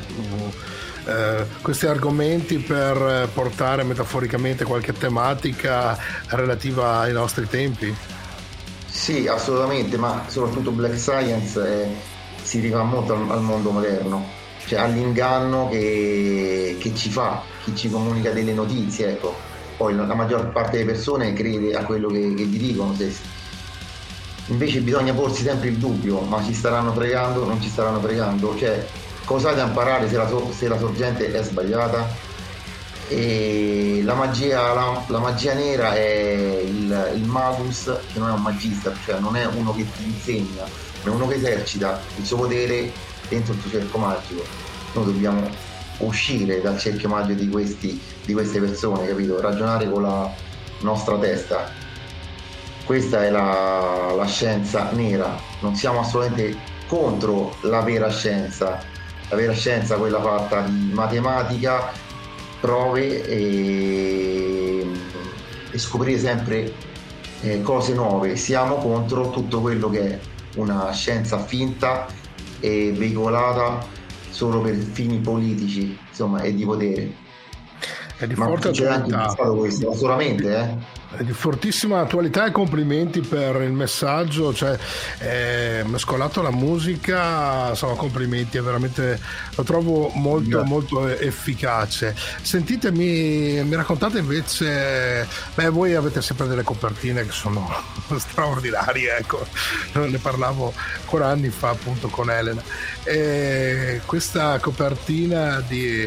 eh, questi argomenti per portare metaforicamente qualche tematica relativa ai nostri tempi. Sì, assolutamente, ma soprattutto Black Science è- si rifà molto al, al mondo moderno, cioè all'inganno che, che ci fa, chi ci comunica delle notizie, ecco. Poi la, maggior parte delle persone crede a quello che, che gli dicono, se- invece bisogna porsi sempre il dubbio, ma ci staranno fregando, non ci staranno fregando, cioè cosa da imparare se la, so- se la sorgente è sbagliata? E la magia, la, la magia nera è il, il magus che non è un magista, cioè non è uno che ti insegna, è uno che esercita il suo potere dentro il tuo cerchio magico. Noi dobbiamo uscire dal cerchio magico di, questi, di queste persone, capito? Ragionare con la nostra testa. Questa è la, la scienza nera, non siamo assolutamente contro la vera scienza, la vera scienza quella fatta di matematica, prove e, e scoprire sempre eh, cose nuove. Siamo contro tutto quello che è una scienza finta e veicolata solo per fini politici, insomma, e di potere. È di Ma forte succede anche in attualità. passato questo, solamente, eh? Di fortissima attualità e complimenti per il messaggio, cioè eh, mescolato alla musica, insomma complimenti, è veramente lo trovo molto molto efficace. Sentitemi, mi raccontate invece, beh voi avete sempre delle copertine che sono *laughs* straordinarie, ecco, ne parlavo ancora anni fa appunto con Elena. E questa copertina di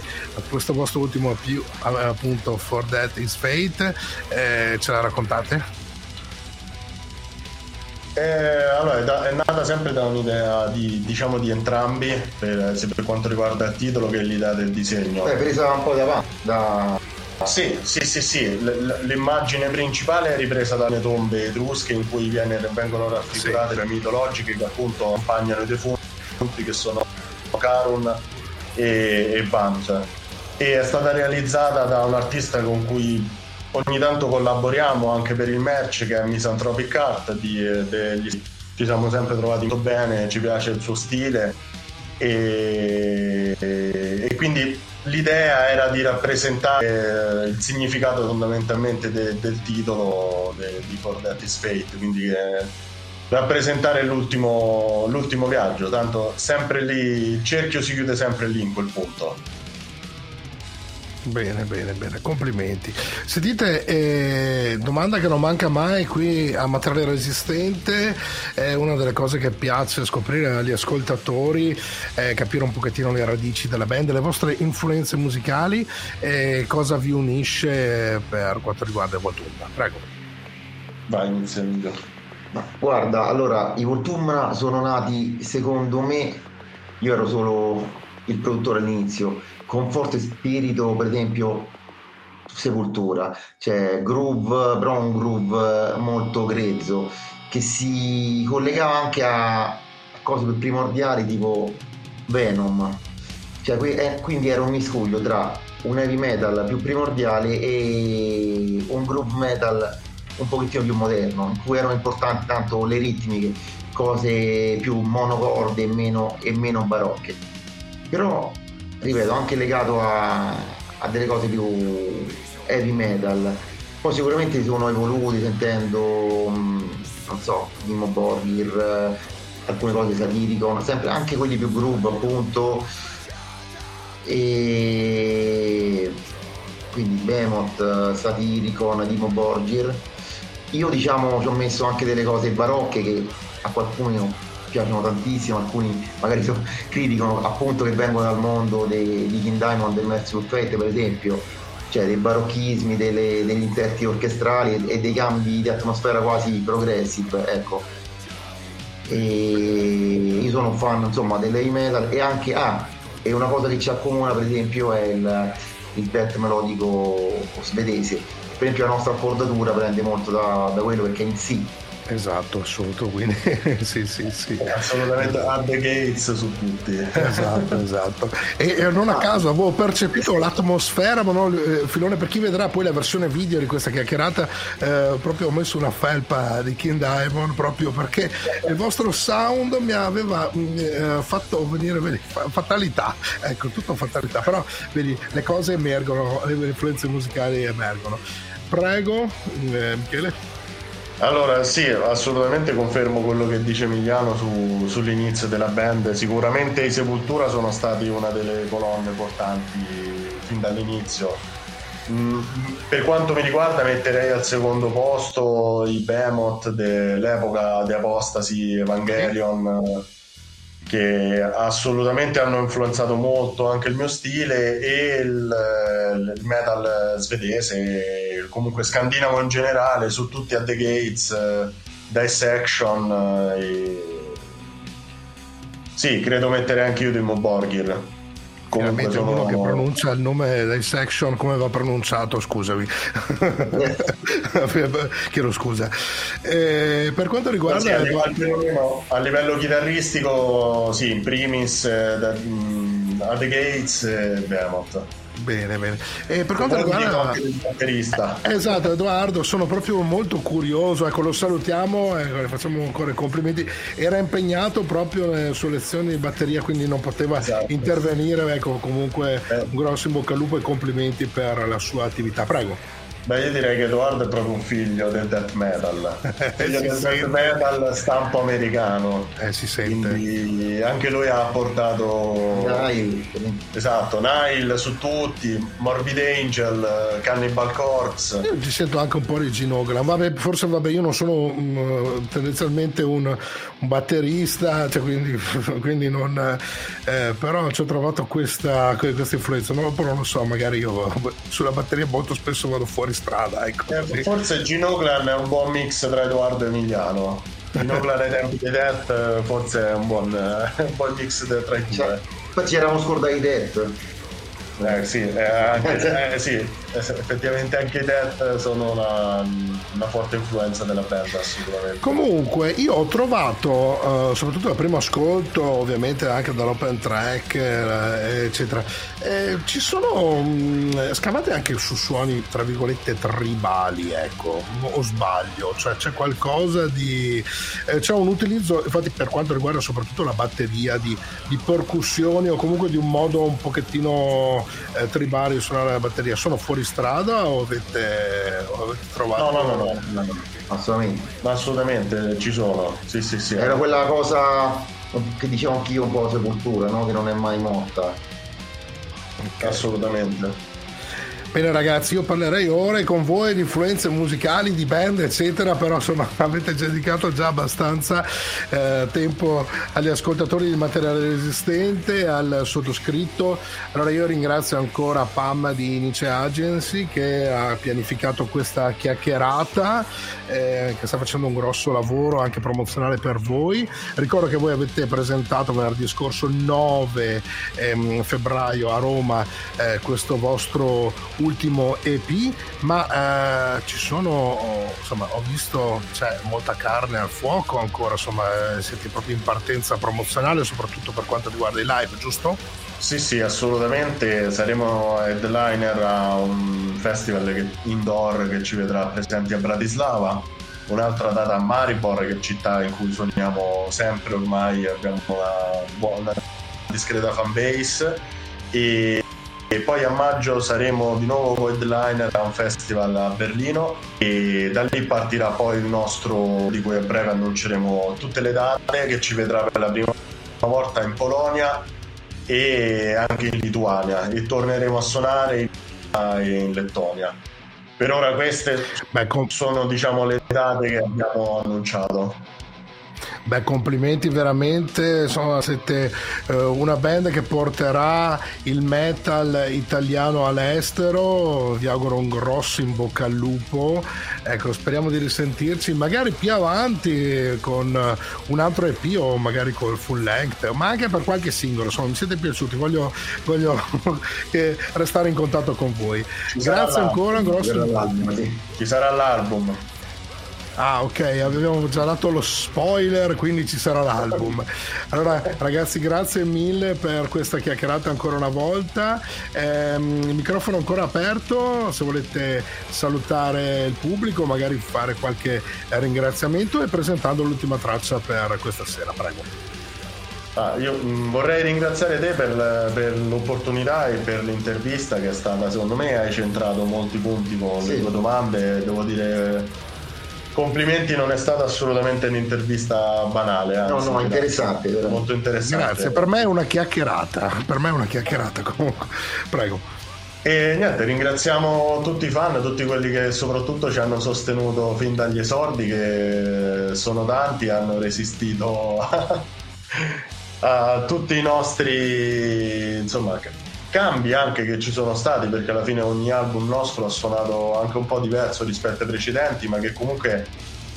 questo vostro ultimo più appunto For That Is Fate, eh, ce la raccontate? Eh, allora, è, da- è nata sempre da un'idea di, diciamo, di entrambi, per, sia per quanto riguarda il titolo che l'idea del disegno. Beh, presa un po' da avanti, da... Sì, sì, sì, sì. L- l- l'immagine principale è ripresa dalle tombe etrusche in cui viene- vengono raffigurate le mitologiche che appunto accompagnano i defunti che sono Karun e, e Bant. E è stata realizzata da un artista con cui ogni tanto collaboriamo anche per il merch che è Misanthropic Art di, degli- ci siamo sempre trovati molto bene, ci piace il suo stile e, e quindi l'idea era di rappresentare il significato fondamentalmente de- del titolo de- di For That Is Fate, quindi eh, rappresentare l'ultimo, l'ultimo viaggio, tanto sempre lì, il cerchio si chiude sempre lì in quel punto. Bene, bene, bene, complimenti. Sentite, eh, domanda che non manca mai qui a Materiale Resistente, è una delle cose che piace scoprire agli ascoltatori, è capire un pochettino le radici della band, le vostre influenze musicali e cosa vi unisce per quanto riguarda il Voltumba. Prego. Vai, inizia guarda, allora i Voltumna sono nati, secondo me, io ero solo il produttore all'inizio, con forte spirito, per esempio, Sepultura, cioè groove, brown groove molto grezzo, che si collegava anche a cose più primordiali tipo Venom. Cioè, eh, quindi era un miscuglio tra un heavy metal più primordiale e un groove metal un pochettino più moderno, in cui erano importanti tanto le ritmiche, cose più monocorde e meno, e meno barocche. Però, ripeto, anche legato a, a delle cose più heavy metal. Poi sicuramente si sono evoluti sentendo, mh, non so, Dimo Borgir, alcune cose satiricon, sempre anche quelli più groove appunto. E quindi Behemoth, Satiricon, Dimo Borgir. Io diciamo ci ho messo anche delle cose barocche che a qualcuno piacciono tantissimo, alcuni magari so- *laughs* criticano appunto che vengono dal mondo dei, di King Diamond e Merciful Fate per esempio, cioè dei barocchismi, delle- degli inserti orchestrali e, e dei cambi di atmosfera quasi progressive, ecco. E io sono un fan insomma dell'heavy metal e anche ah, e una cosa che ci accomuna per esempio è il, il death melodico svedese. Per esempio la nostra accordatura prende molto da, da quello perché in sì Esatto, assoluto, quindi *laughs* sì, sì, sì. Assolutamente at the gates su tutti. Esatto, esatto. E, e non a caso avevo percepito l'atmosfera, ma non, eh, Filone, per chi vedrà poi la versione video di questa chiacchierata, eh, proprio ho messo una felpa di King Diamond proprio perché il vostro sound mi aveva mm, eh, fatto venire, vedi, fa- fatalità, ecco, tutto fatalità, però vedi, le cose emergono, le influenze musicali emergono. Prego, eh, Michele. Allora, sì, assolutamente confermo quello che dice Emiliano su- sull'inizio della band. Sicuramente i Sepultura sono stati una delle colonne portanti fin dall'inizio. Mm, per quanto mi riguarda, metterei al secondo posto i Behemoth dell'epoca di Apostasi Evangelion, che assolutamente hanno influenzato molto anche il mio stile e il, il metal svedese, comunque scandinavo in generale, su tutti a The Gates, eh, Dissection. eh, e... Sì, credo metterei anche io Dimo Borgir. Finalmente sono... uno che pronuncia il nome dei section come va pronunciato, scusami. *laughs* Chiedo scusa. Eh, per quanto Sì, riguarda a, livello, a livello chitarristico, sì, in primis eh, da, mm, a The Gates e Behemoth. Bene, bene. E per quanto riguarda batterista. Esatto, Edoardo, sono proprio molto curioso, ecco, lo salutiamo, ecco, le facciamo ancora i complimenti. Era impegnato proprio eh, su lezioni di batteria, quindi non poteva Esatto. intervenire, ecco, comunque un grosso in bocca al lupo e complimenti per la sua attività. Prego. Beh, io direi che Edoardo è proprio un figlio del death metal. *laughs* Figlio del death metal stampo americano. Eh, si sente. Quindi anche lui ha portato. Esatto, Nile su tutti, Morbid Angel, Cannibal Corpse. Io ci sento anche un po' di Ginoglan. Vabbè, forse vabbè, io non sono mm, tendenzialmente un, un batterista, cioè, quindi, *laughs* quindi non. eh, però ci ho trovato questa, que- questa influenza. No, però non lo so, magari io sulla batteria molto spesso vado fuori strada. Ecco. Eh. Forse Ginoglan è un buon mix tra Edoardo e Emiliano. Ginoglan ai tempi di Death eh, forse è un buon, eh, *laughs* un buon mix tra i due. Poi ci eravamo scordati i Death. Eh, sì, eh, anche- *laughs* eh, sì, effettivamente anche i Death sono una, una forte influenza della band, assolutamente. Comunque, io ho trovato, eh, soprattutto al primo ascolto, ovviamente anche dall'open track, eh, eccetera, eh, ci sono mh, scavate anche su suoni, tra virgolette, tribali, ecco, o sbaglio, cioè c'è qualcosa di... c'è un utilizzo, infatti per quanto riguarda soprattutto la batteria, di, di percussioni o comunque di un modo un pochettino eh, tribale di suonare la batteria, sono fuori strada o avete, o avete trovato... No, no, no, no, no, no. Assolutamente. assolutamente ci sono. Sì, sì, sì. Era quella cosa che dicevo anch'io un po' sepoltura, no? Che non è mai morta. Assolutamente. Bene ragazzi, io parlerei ore con voi di influenze musicali, di band eccetera, però insomma *laughs* avete dedicato già abbastanza eh, tempo agli ascoltatori di materiale resistente, al sottoscritto. Allora io ringrazio ancora Pam di Nice Agency che ha pianificato questa chiacchierata, eh, che sta facendo un grosso lavoro anche promozionale per voi. Ricordo che voi avete presentato venerdì scorso 9 ehm, febbraio a Roma eh, questo vostro ultimo EP, ma eh, ci sono, oh, insomma, ho visto c'è molta carne al fuoco ancora, insomma, eh, siete proprio in partenza promozionale, soprattutto per quanto riguarda i live, giusto? Sì, sì, assolutamente. Saremo headliner a un festival indoor che ci vedrà presenti a Bratislava. Un'altra data a Maribor, che è città in cui suoniamo sempre ormai, abbiamo una buona, discreta fanbase. E, e poi a maggio saremo di nuovo headliner a un festival a Berlino e da lì partirà poi il nostro, di cui a breve annunceremo tutte le date, che ci vedrà per la prima volta in Polonia e anche in Lituania e torneremo a suonare in, Lettonia. Per ora queste sono diciamo le date che abbiamo annunciato. Beh, complimenti veramente, insomma, siete eh, una band che porterà il metal italiano all'estero, vi auguro un grosso in bocca al lupo, ecco, speriamo di risentirci magari più avanti con un altro EP o magari col full length, ma anche per qualche singolo, insomma, mi siete piaciuti, voglio, voglio *laughs* restare in contatto con voi. Ci Grazie ancora, un grosso ci sarà l'album. Ah, ok, avevamo già dato lo spoiler, quindi ci sarà l'album. Allora, ragazzi, grazie mille per questa chiacchierata ancora una volta. Ehm, il microfono è ancora aperto, se volete salutare il pubblico, magari fare qualche ringraziamento e presentando l'ultima traccia per questa sera, prego. Ah, io mh, vorrei ringraziare te per, per l'opportunità e per l'intervista che è stata, secondo me hai centrato molti punti con le tue domande, devo dire complimenti, non è stata assolutamente un'intervista banale. Anzi, No, no, grazie. interessante, veramente. Molto interessante. Grazie, per me è una chiacchierata, per me è una chiacchierata comunque. Prego. E niente, ringraziamo tutti i fan, tutti quelli che soprattutto ci hanno sostenuto fin dagli esordi, che sono tanti, hanno resistito a, *laughs* a tutti i nostri insomma, cambi anche che ci sono stati, perché alla fine ogni album nostro ha suonato anche un po' diverso rispetto ai precedenti, ma che comunque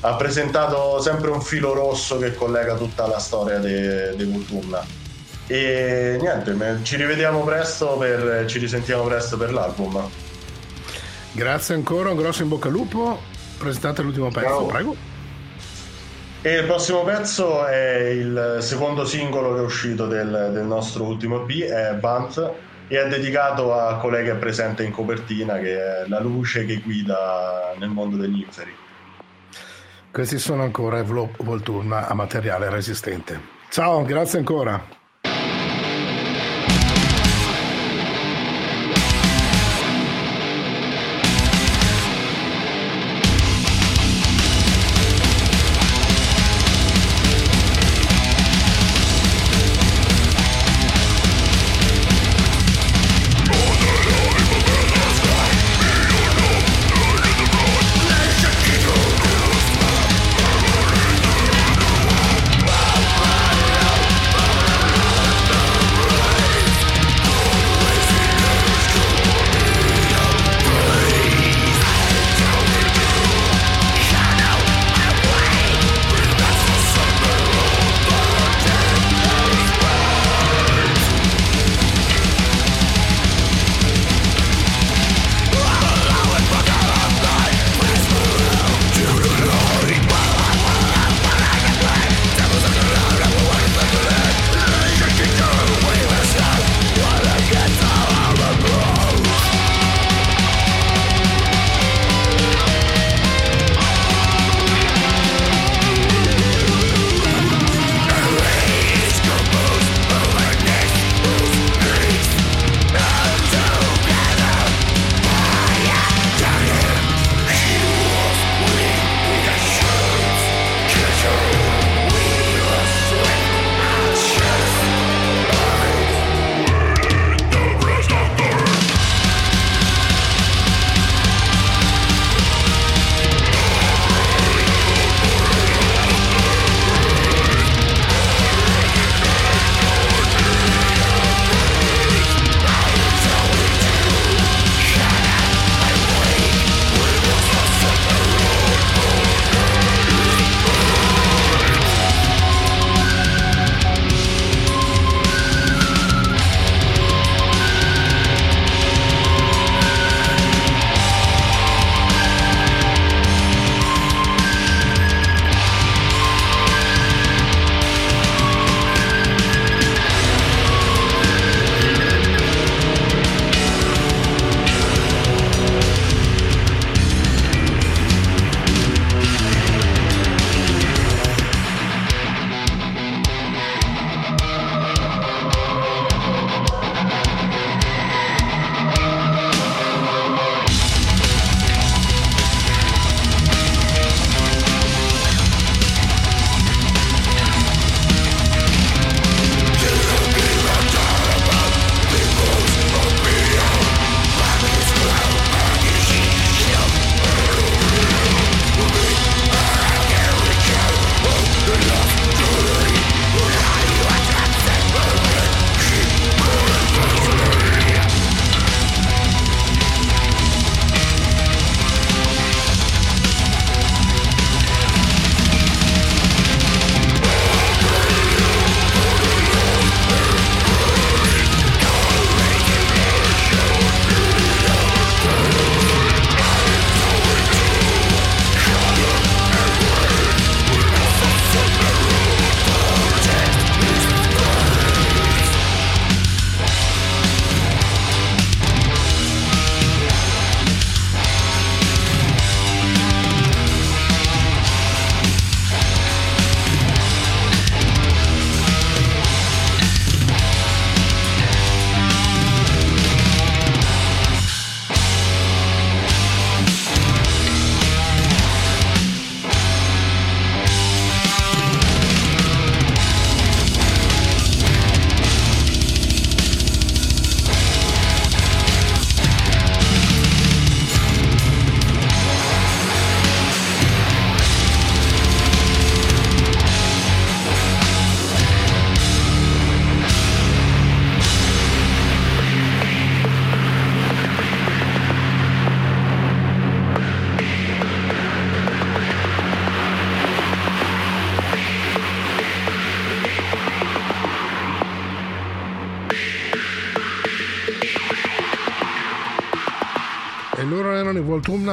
ha presentato sempre un filo rosso che collega tutta la storia dei de. E niente, ci rivediamo presto per, ci risentiamo presto per l'album. Grazie ancora, un grosso in bocca al lupo. Presentate l'ultimo pezzo, Ciao. prego. E il prossimo pezzo è il secondo singolo che è uscito del, del nostro ultimo EP, è Bunt, e è dedicato a colei che è presente in copertina, che è la luce che guida nel mondo degli inferi. Questi sono ancora i Vlo- Volturna a materiale resistente. Ciao, grazie ancora.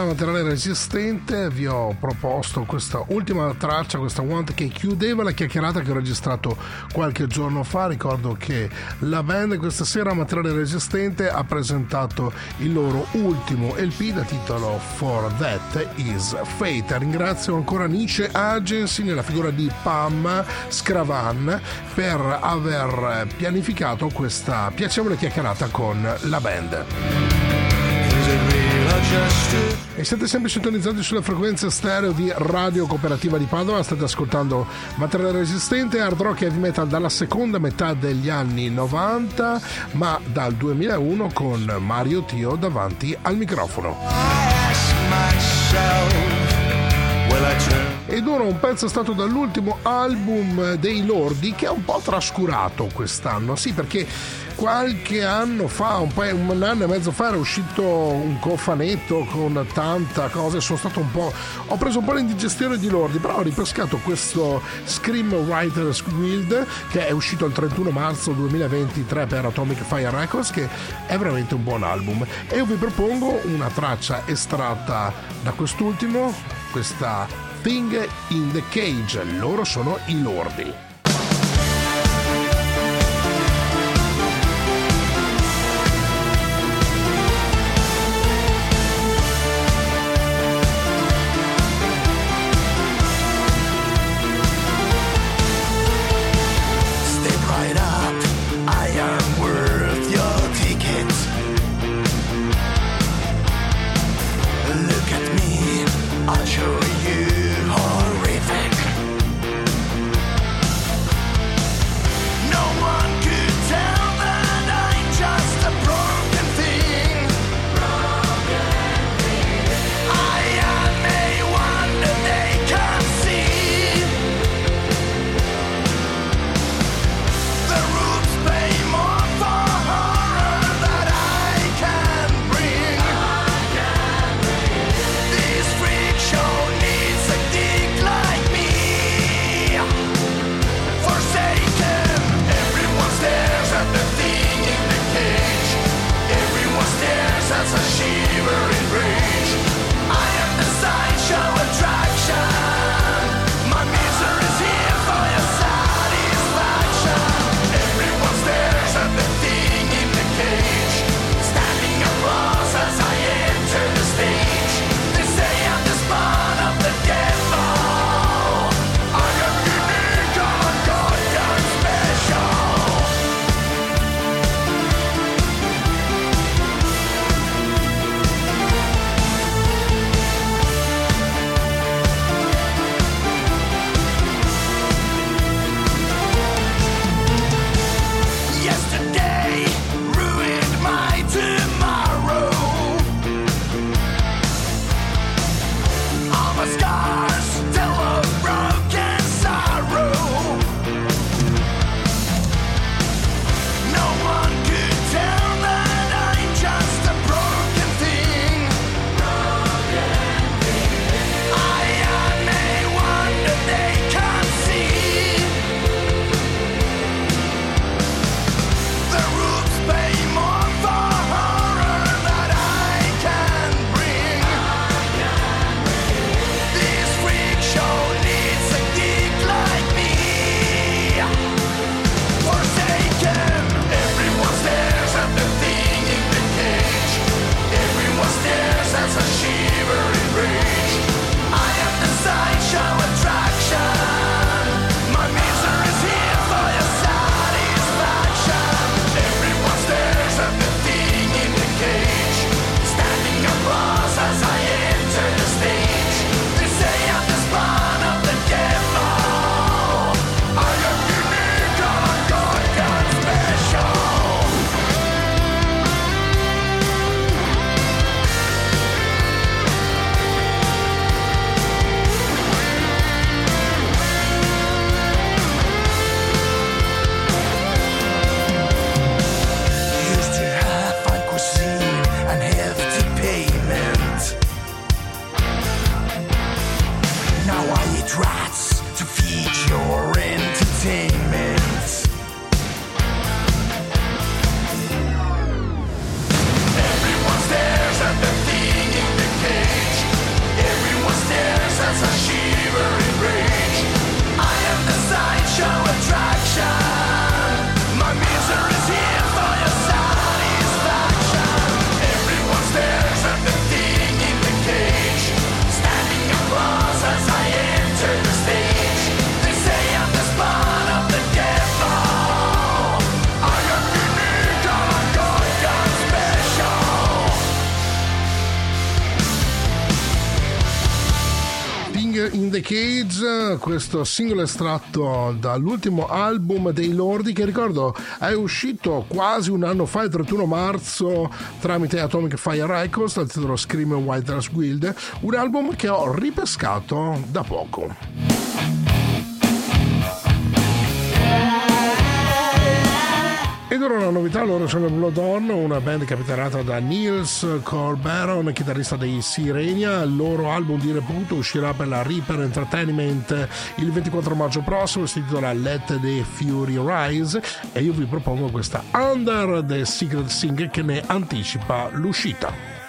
Voltumna, materiale resistente, vi ho proposto questa ultima traccia, questa want che chiudeva la chiacchierata che ho registrato qualche giorno fa. Ricordo che la band questa sera, materiale resistente, ha presentato il loro ultimo LP da titolo For That Is Fate. Ringrazio ancora Niche Agency nella figura di Pam Scravan per aver pianificato questa piacevole chiacchierata con la band. E siete sempre sintonizzati sulle frequenze stereo di Radio Cooperativa di Padova, state ascoltando materiale resistente, hard rock e heavy metal dalla seconda metà degli anni 90, ma dal 2001 con Mario Tio davanti al microfono. Ed ora un pezzo stato dall'ultimo album dei Lordi che è un po' trascurato quest'anno, sì perché qualche anno fa, un, paio, un anno e mezzo fa era uscito un cofanetto con tanta cosa, sono stato un po', ho preso un po' l'indigestione di Lordi, però ho ripescato questo Scream Writers Guild che è uscito il 31 marzo 2023 per Atomic Fire Records che è veramente un buon album e io vi propongo una traccia estratta da quest'ultimo, questa Thing in the Cage, loro sono i Lordi. Questo singolo estratto dall'ultimo album dei Lordi che ricordo è uscito quasi un anno fa, il 31 marzo, tramite Atomic Fire Records, dal titolo Scream White Dress Guild, un album che ho ripescato da poco. Novità, loro sono Blood On, una band capitanata da Niels Corbaron, chitarrista dei Sirenia. Il loro album di reputo uscirà per la Reaper Entertainment il 24 maggio prossimo, si intitola Let the Fury Rise e io vi propongo questa Under the Secret Singer che ne anticipa l'uscita.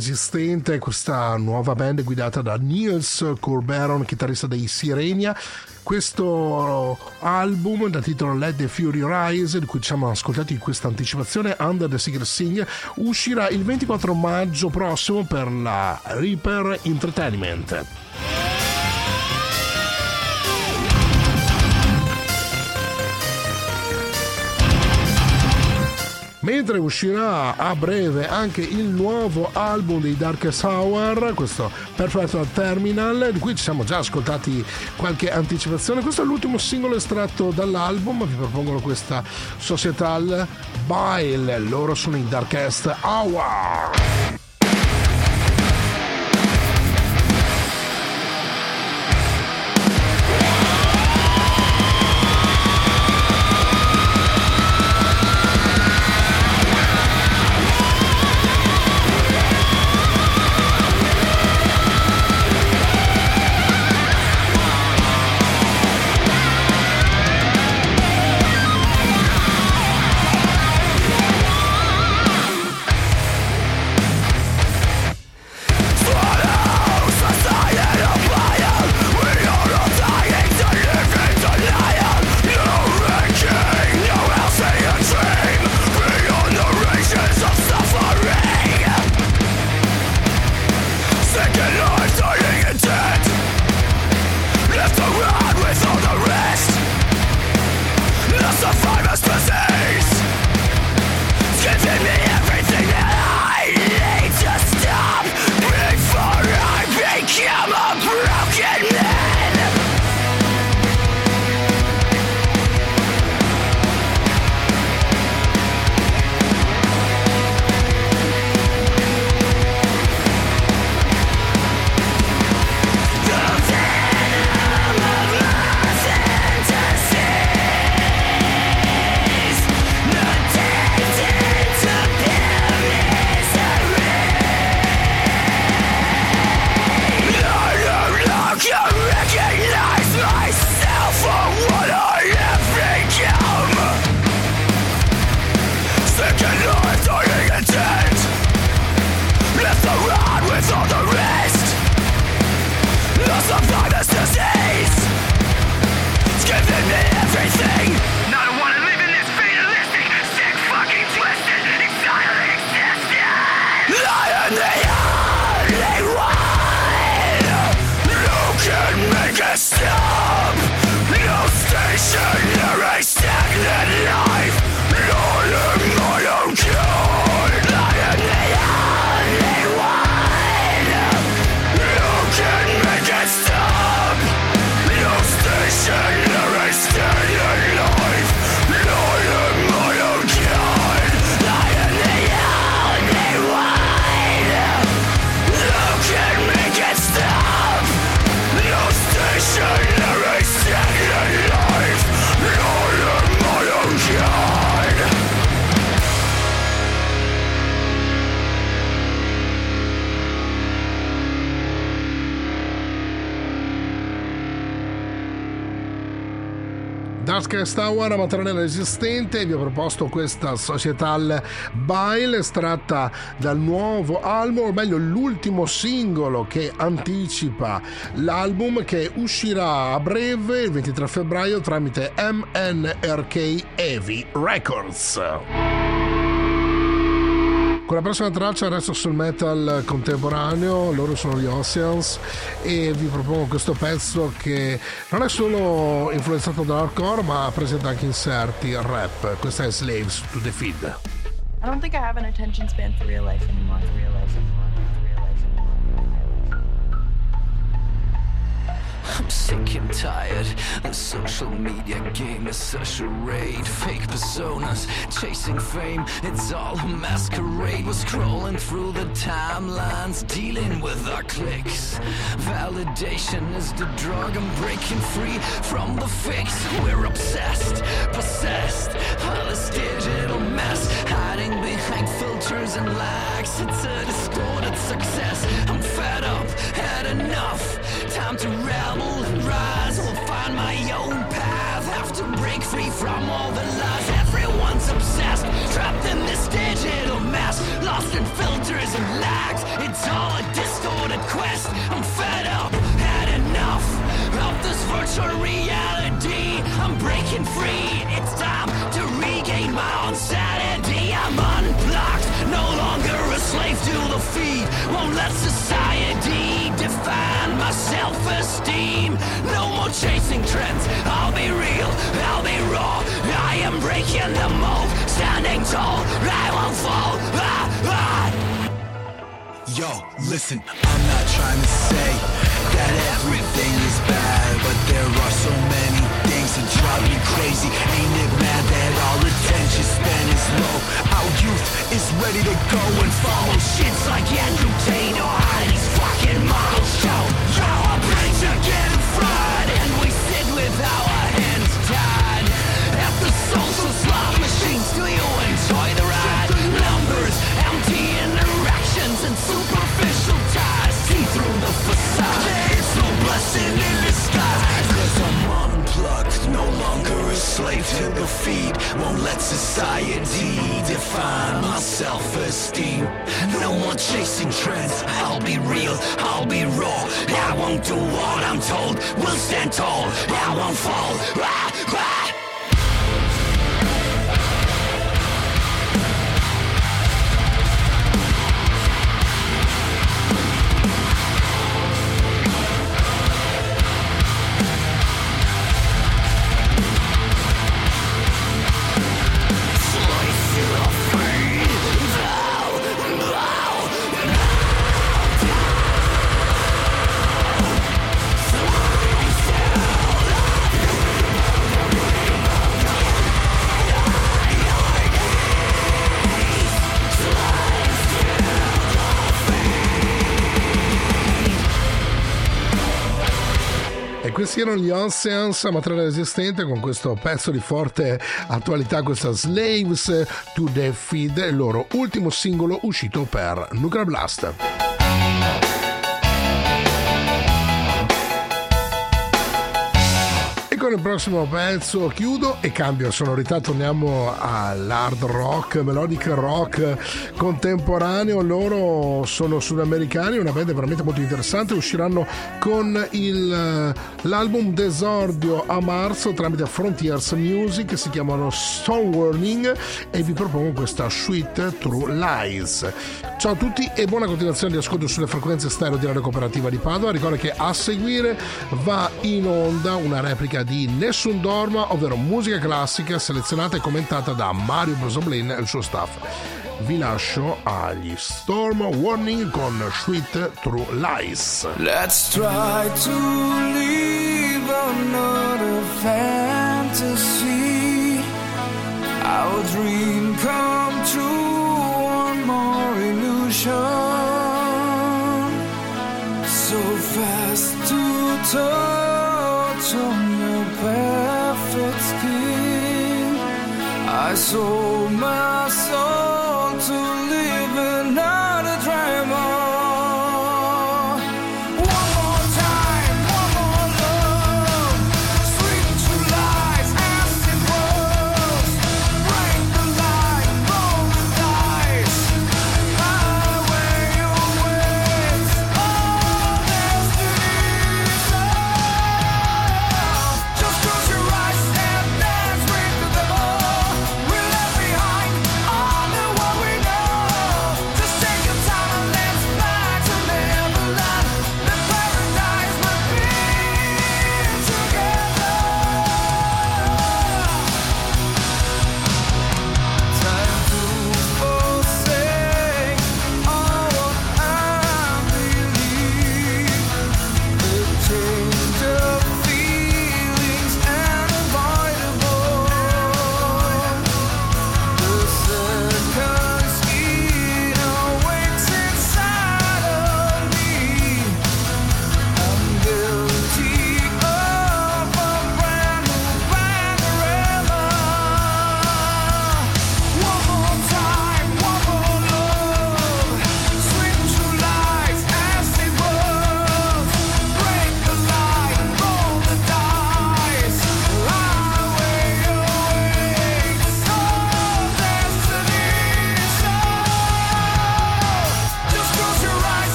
Resistente, questa nuova band guidata da Niels Corberon, chitarrista dei Sirenia. Questo album dal titolo Let the Fury Rise, di cui ci siamo ascoltati questa anticipazione, Under the Secret Sing, uscirà il 24 maggio prossimo per la Reaper Entertainment. Mentre uscirà a breve anche il nuovo album dei Darkest Hour, questo Perfect Terminal, di cui ci siamo già ascoltati qualche anticipazione. Questo è l'ultimo singolo estratto dall'album, vi propongono questa Societal Bile, loro sono i Darkest Hour. Darkest Tower, maternella resistente, vi ho proposto questa Societal Bile estratta dal nuovo album, o meglio l'ultimo singolo che anticipa l'album che uscirà a breve il 23 febbraio tramite MNRK Heavy Records. Con la prossima traccia resto sul metal contemporaneo, loro sono gli Oceans e vi propongo questo pezzo che non è solo influenzato dall'hardcore ma presenta anche inserti rap. Questa è Slaves to the Feed. I don't think I have an attention span for real life anymore. Tired. The social media game is such a raid. Fake personas chasing fame. It's all a masquerade. We're scrolling through the timelines, dealing with our clicks. Validation is the drug. I'm breaking free from the fix. We're obsessed, possessed. All this digital mess, hiding behind filters and likes. It's a distorted success. I'm fed up, had enough. Time to rebel and rise. Will find my own path. Have to break free from all the lies. Everyone's obsessed. Trapped in this digital mess, lost in filters and lags. It's all a distorted quest. I'm fed up, this virtual reality. I'm breaking free. It's time to regain my own sanity. I'm unblocked, no longer a slave to the feed. Won't let society define my self-esteem. No more chasing trends. I'll be real, I'll be raw. I am breaking the mold, standing tall. I won't fall. Ah, ah. Yo, listen, I'm not trying to say that everything is bad, but there are so many things that drive me crazy. Ain't it mad that all attention span is low? Our youth is ready to go and follow shits like Andrew Tate or Heidi's fucking model show. Yo, our brains are getting fried, and we sit with our hands tied at the social slot machines. Do you enjoy the slave to the feed. Won't let society define my self-esteem. No more chasing trends. I'll be real, I'll be raw. I won't do what I'm told. We'll stand tall. I won't fall. Ah, ah. Erano gli Oceans, materiale resistente, con questo pezzo di forte attualità, questa Slaves to the Feed, il loro ultimo singolo uscito per Nuclear Blast. Con il prossimo pezzo chiudo e cambio sonorità, torniamo all'hard rock, melodic rock contemporaneo. Loro sono sudamericani, una band veramente molto interessante. Usciranno con il, l'album d'esordio a marzo tramite Frontiers Music, si chiamano Stone Warning e vi propongo questa Sweet True Lies. Ciao a tutti e buona continuazione di ascolto sulle frequenze stereo di Radio Cooperativa di Padova. Ricorda che a seguire va in onda una replica di Nessun Dorma, ovvero musica classica selezionata e commentata da Mario Brosoblin e il suo staff. Vi lascio agli Storm Warning con Sweet True Lies. Let's try to live another fantasy. Our dream come true, one more illusion. So fast to touch I sold my soul